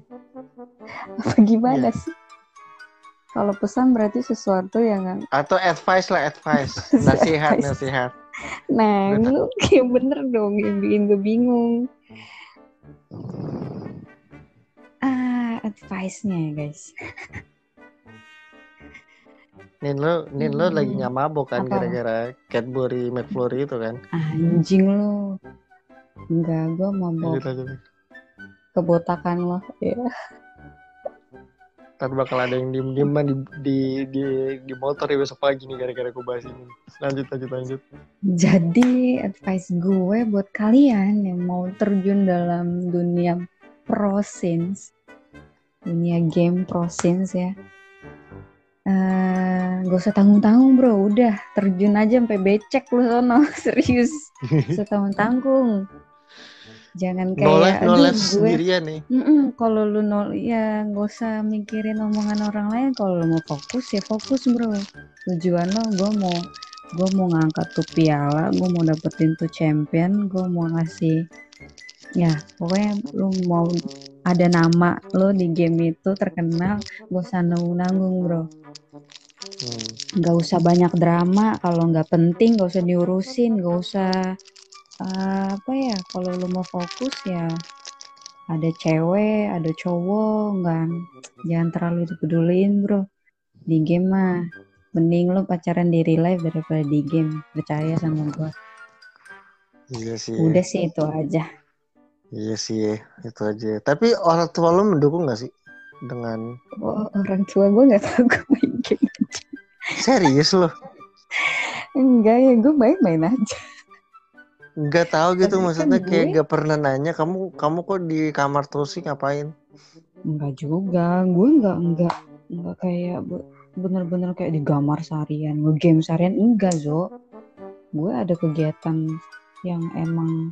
[SPEAKER 2] Apa gimana
[SPEAKER 1] Iya.
[SPEAKER 2] sih? Kalau pesan berarti sesuatu yang
[SPEAKER 1] Atau advice lah, advice. Nasihat,
[SPEAKER 2] Advice.
[SPEAKER 1] nasihat.
[SPEAKER 2] Nah, lu kayak bener dong yang bikin gue bingung. Ah, advice-nya ya guys.
[SPEAKER 1] Nin lo, Nin lo
[SPEAKER 2] Hmm.
[SPEAKER 1] lagi nggak mabok kan gara-gara Cadbury McFlurry itu kan?
[SPEAKER 2] Anjing lu. Enggak, gue bawa
[SPEAKER 1] Lanjut. Nin.
[SPEAKER 2] kebotakan lo. Ya.
[SPEAKER 1] Ntar bakal ada yang diem-dieman di, di, di, di motor ya besok pagi nih gara-gara gue bahas ini. Lanjut, lanjut, lanjut.
[SPEAKER 2] Jadi, advice gue buat kalian yang mau terjun dalam dunia pro scenes, dunia game pro scenes ya. Eh, gak usah tanggung-tanggung bro, udah terjun aja sampai becek lu sono, serius. Gak usah tanggung-tanggung. Jangan
[SPEAKER 1] no life,
[SPEAKER 2] kayak,
[SPEAKER 1] no life
[SPEAKER 2] gue
[SPEAKER 1] sendirian nih.
[SPEAKER 2] Kalau lu nol ya nggak usah mikirin omongan orang lain kalau lu mau fokus ya fokus bro tujuan lo gue mau gue mau ngangkat tuh piala gue mau dapetin tuh champion gue mau ngasih ya pokoknya lu mau ada nama lo di game itu terkenal gak usah nanggung nanggung bro.
[SPEAKER 1] Hmm.
[SPEAKER 2] nggak usah banyak drama kalau nggak penting nggak usah diurusin nggak usah eh, apa ya kalau lu mau fokus ya ada cewek ada cowok kan jangan terlalu dipeduliin bro. Di game mah mending lu pacaran di real life daripada di game. Percaya sama gua.
[SPEAKER 1] Iya sih.
[SPEAKER 2] udah sih itu aja
[SPEAKER 1] Iya sih, itu aja. Tapi orang tua lo mendukung gak sih dengan
[SPEAKER 2] oh, orang tua gua nggak tahu gue main game
[SPEAKER 1] serius lo?
[SPEAKER 2] enggak ya gue main-main aja
[SPEAKER 1] Gak tahu gitu
[SPEAKER 2] Tapi kan
[SPEAKER 1] maksudnya kayak
[SPEAKER 2] gue-
[SPEAKER 1] gak pernah nanya kamu kamu kok di kamar terus sih ngapain?
[SPEAKER 2] Enggak juga, gue enggak enggak enggak kayak be- bener-bener kayak di gamar seharian, nge-game seharian enggak zo. Gue ada kegiatan yang emang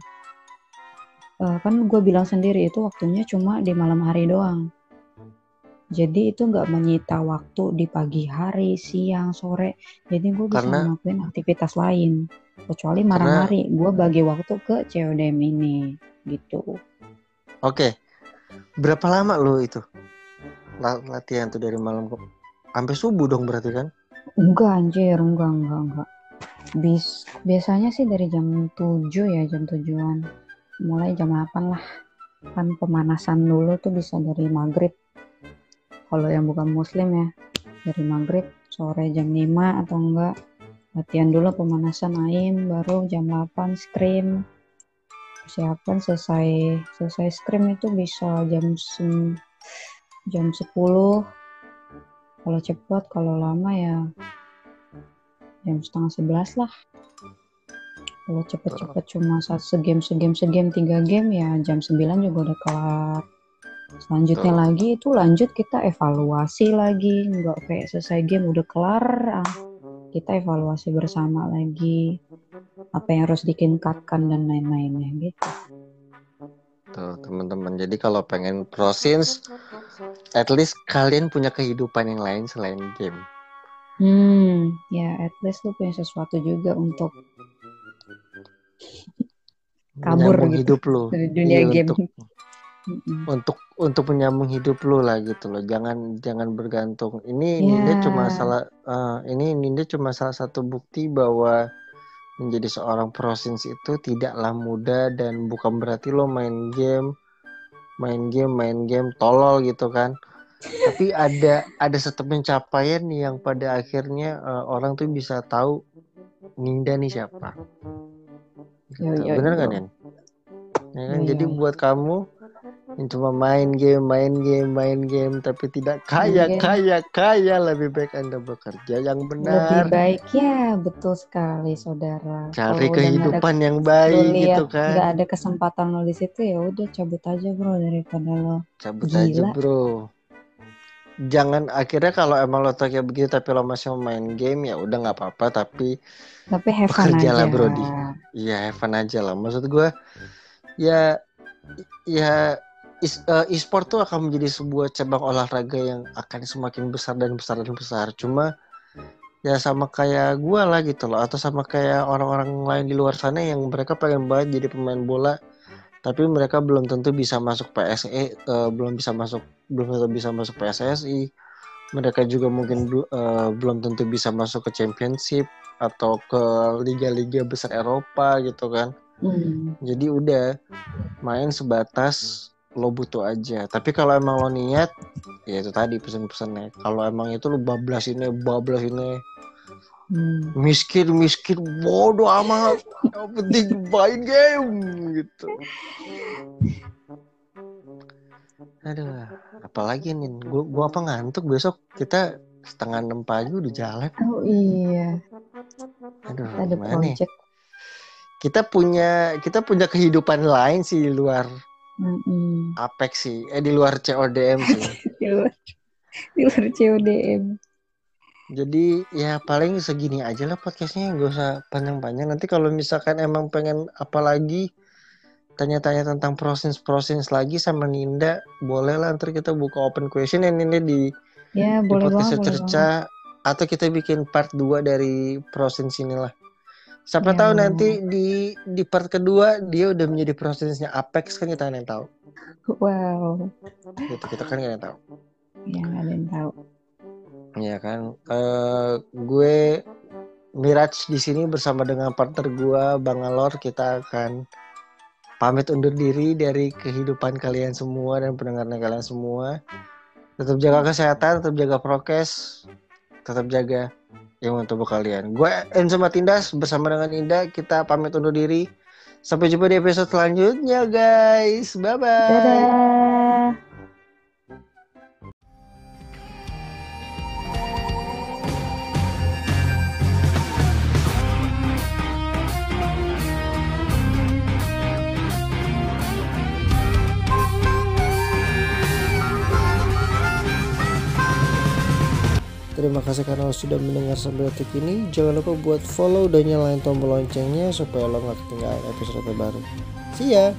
[SPEAKER 2] uh, kan gue bilang sendiri itu waktunya cuma di malam hari doang. Jadi itu nggak menyita waktu di pagi hari, siang, sore. Jadi gue bisa
[SPEAKER 1] Karena-
[SPEAKER 2] ngelakuin aktivitas lain. Kecuali malam hari, gue bagi waktu ke CODM ini, gitu.
[SPEAKER 1] Oke. Berapa lama lu itu? La- latihan tuh dari malam ke sampai subuh dong berarti kan?
[SPEAKER 2] Enggak anjir, enggak, enggak, enggak. Bis, biasanya sih dari jam 7 ya, jam tujuan. Mulai jam 8 lah. Kan pemanasan dulu tuh bisa dari maghrib. Kalau yang bukan muslim ya, dari maghrib, sore jam 5 atau enggak. Latihan dulu pemanasan AIM, baru jam 8 scrim. Persiapan selesai selesai scrim itu bisa jam jam 10 kalau cepat kalau lama ya jam setengah sebelas lah kalau cepet-cepet. Cuma satu segame segame segame tiga game ya jam 9 juga udah kelar. Selanjutnya
[SPEAKER 1] Betul.
[SPEAKER 2] lagi itu lanjut kita evaluasi lagi. Nggak kayak selesai game udah kelar. Ah, kita evaluasi bersama lagi. Apa yang harus ditingkatkan dan lain-lainnya gitu.
[SPEAKER 1] Tuh, teman-teman. Jadi kalau pengen pro scenes, at least kalian punya kehidupan yang lain selain game.
[SPEAKER 2] hmm ya at least lu punya sesuatu juga untuk Kabur
[SPEAKER 1] Menyambung
[SPEAKER 2] gitu.
[SPEAKER 1] hidup lu.
[SPEAKER 2] dari dunia
[SPEAKER 1] Iya,
[SPEAKER 2] game
[SPEAKER 1] untuk untuk untuk menyambung hidup lu lah gitu loh. Jangan jangan bergantung. Ini
[SPEAKER 2] Ya.
[SPEAKER 1] Ninda cuma salah eh, ini Ninda cuma salah satu bukti bahwa menjadi seorang prosins itu tidaklah mudah dan bukan berarti lo main game main game main game tolol gitu kan. Tapi ada ada satu pencapaian yang pada akhirnya eh, orang tuh bisa tahu Ninda nih siapa. Gitu.
[SPEAKER 2] Yo, yo,
[SPEAKER 1] Bener
[SPEAKER 2] yo.
[SPEAKER 1] kan, Nin? Ya kan?
[SPEAKER 2] Yo,
[SPEAKER 1] Jadi
[SPEAKER 2] yo.
[SPEAKER 1] buat kamu yang cuma main game, main game, main game, tapi tidak kaya,
[SPEAKER 2] game.
[SPEAKER 1] kaya, kaya, lebih baik Anda bekerja yang
[SPEAKER 2] Lebih
[SPEAKER 1] benar,
[SPEAKER 2] baik ya, betul sekali saudara.
[SPEAKER 1] cari
[SPEAKER 2] Kalau
[SPEAKER 1] kehidupan yang
[SPEAKER 2] ada,
[SPEAKER 1] baik
[SPEAKER 2] lu lihat
[SPEAKER 1] gitu kan.
[SPEAKER 2] nggak ada kesempatan lo di situ ya udah cabut aja bro daripada lo.
[SPEAKER 1] Cabut
[SPEAKER 2] Gila.
[SPEAKER 1] aja, Bro. Jangan akhirnya kalau emang lo kayak begitu tapi lo masih mau main game ya udah nggak apa-apa tapi
[SPEAKER 2] Tapi have fun aja.
[SPEAKER 1] lah, Brody. ya have fun aja lah. Maksud gue ya ya is- eh, e-sport tuh akan menjadi sebuah cabang olahraga yang akan semakin besar dan besar dan besar. Cuma ya sama kayak gue lah gitu loh atau sama kayak orang-orang lain di luar sana yang mereka pengen banget jadi pemain bola tapi mereka belum tentu bisa masuk PSE eh, belum bisa masuk belum tentu bisa masuk PSSI mereka juga mungkin eh, belum tentu bisa masuk ke championship atau ke liga-liga besar Eropa gitu kan
[SPEAKER 2] Hmm.
[SPEAKER 1] jadi udah main sebatas lo butuh aja. Tapi kalau emang lo niat, ya itu tadi pesan-pesannya. Kalau emang itu lo bablas ini, bablas ini,
[SPEAKER 2] Hmm.
[SPEAKER 1] miskin, miskin, bodoh amat. Yang penting main game gitu. Aduh, apalagi nih, gua, gua apa ngantuk besok kita setengah enam pagi udah jalan.
[SPEAKER 2] Oh iya,
[SPEAKER 1] Aduh,
[SPEAKER 2] ada
[SPEAKER 1] gimana
[SPEAKER 2] project.
[SPEAKER 1] Kita punya kita punya kehidupan lain sih di luar
[SPEAKER 2] Mm-mm.
[SPEAKER 1] Apex sih, eh di luar CODM sih.
[SPEAKER 2] Di luar, di luar CODM.
[SPEAKER 1] Jadi ya paling segini aja lah podcastnya, gak usah panjang-panjang. Nanti kalau misalkan emang pengen apa lagi, tanya-tanya tentang prosins-prosins lagi sama Ninda, boleh lah ntar kita buka open question ya Ninda di,
[SPEAKER 2] Ya
[SPEAKER 1] di
[SPEAKER 2] boleh
[SPEAKER 1] podcast
[SPEAKER 2] banget, boleh
[SPEAKER 1] cerca atau kita bikin part 2 dari prosins inilah. Siapa
[SPEAKER 2] Ya,
[SPEAKER 1] tahu
[SPEAKER 2] boleh
[SPEAKER 1] nanti di di part kedua dia udah menjadi prosinsnya Apex kan kita nggak yang tahu.
[SPEAKER 2] Wow,
[SPEAKER 1] Gitu kita kan nggak ada yang tahu.
[SPEAKER 2] ya nggak ada yang tahu.
[SPEAKER 1] Iya kan. Eh gue Miraj di sini bersama dengan partner gue Bang Alor kita akan pamit undur diri dari kehidupan kalian semua dan pendengaran kalian semua. Tetap jaga kesehatan, tetap jaga prokes, tetap jaga ilmu tubuh kalian. Gue Enzo Matindas bersama dengan Indah kita pamit undur diri. Sampai jumpa di episode selanjutnya guys. Bye bye.
[SPEAKER 2] Dadah.
[SPEAKER 1] Terima kasih karena lo sudah mendengar sampai detik ini. Jangan lupa buat follow dan nyalain tombol loncengnya supaya lo gak ketinggalan episode terbaru. See ya!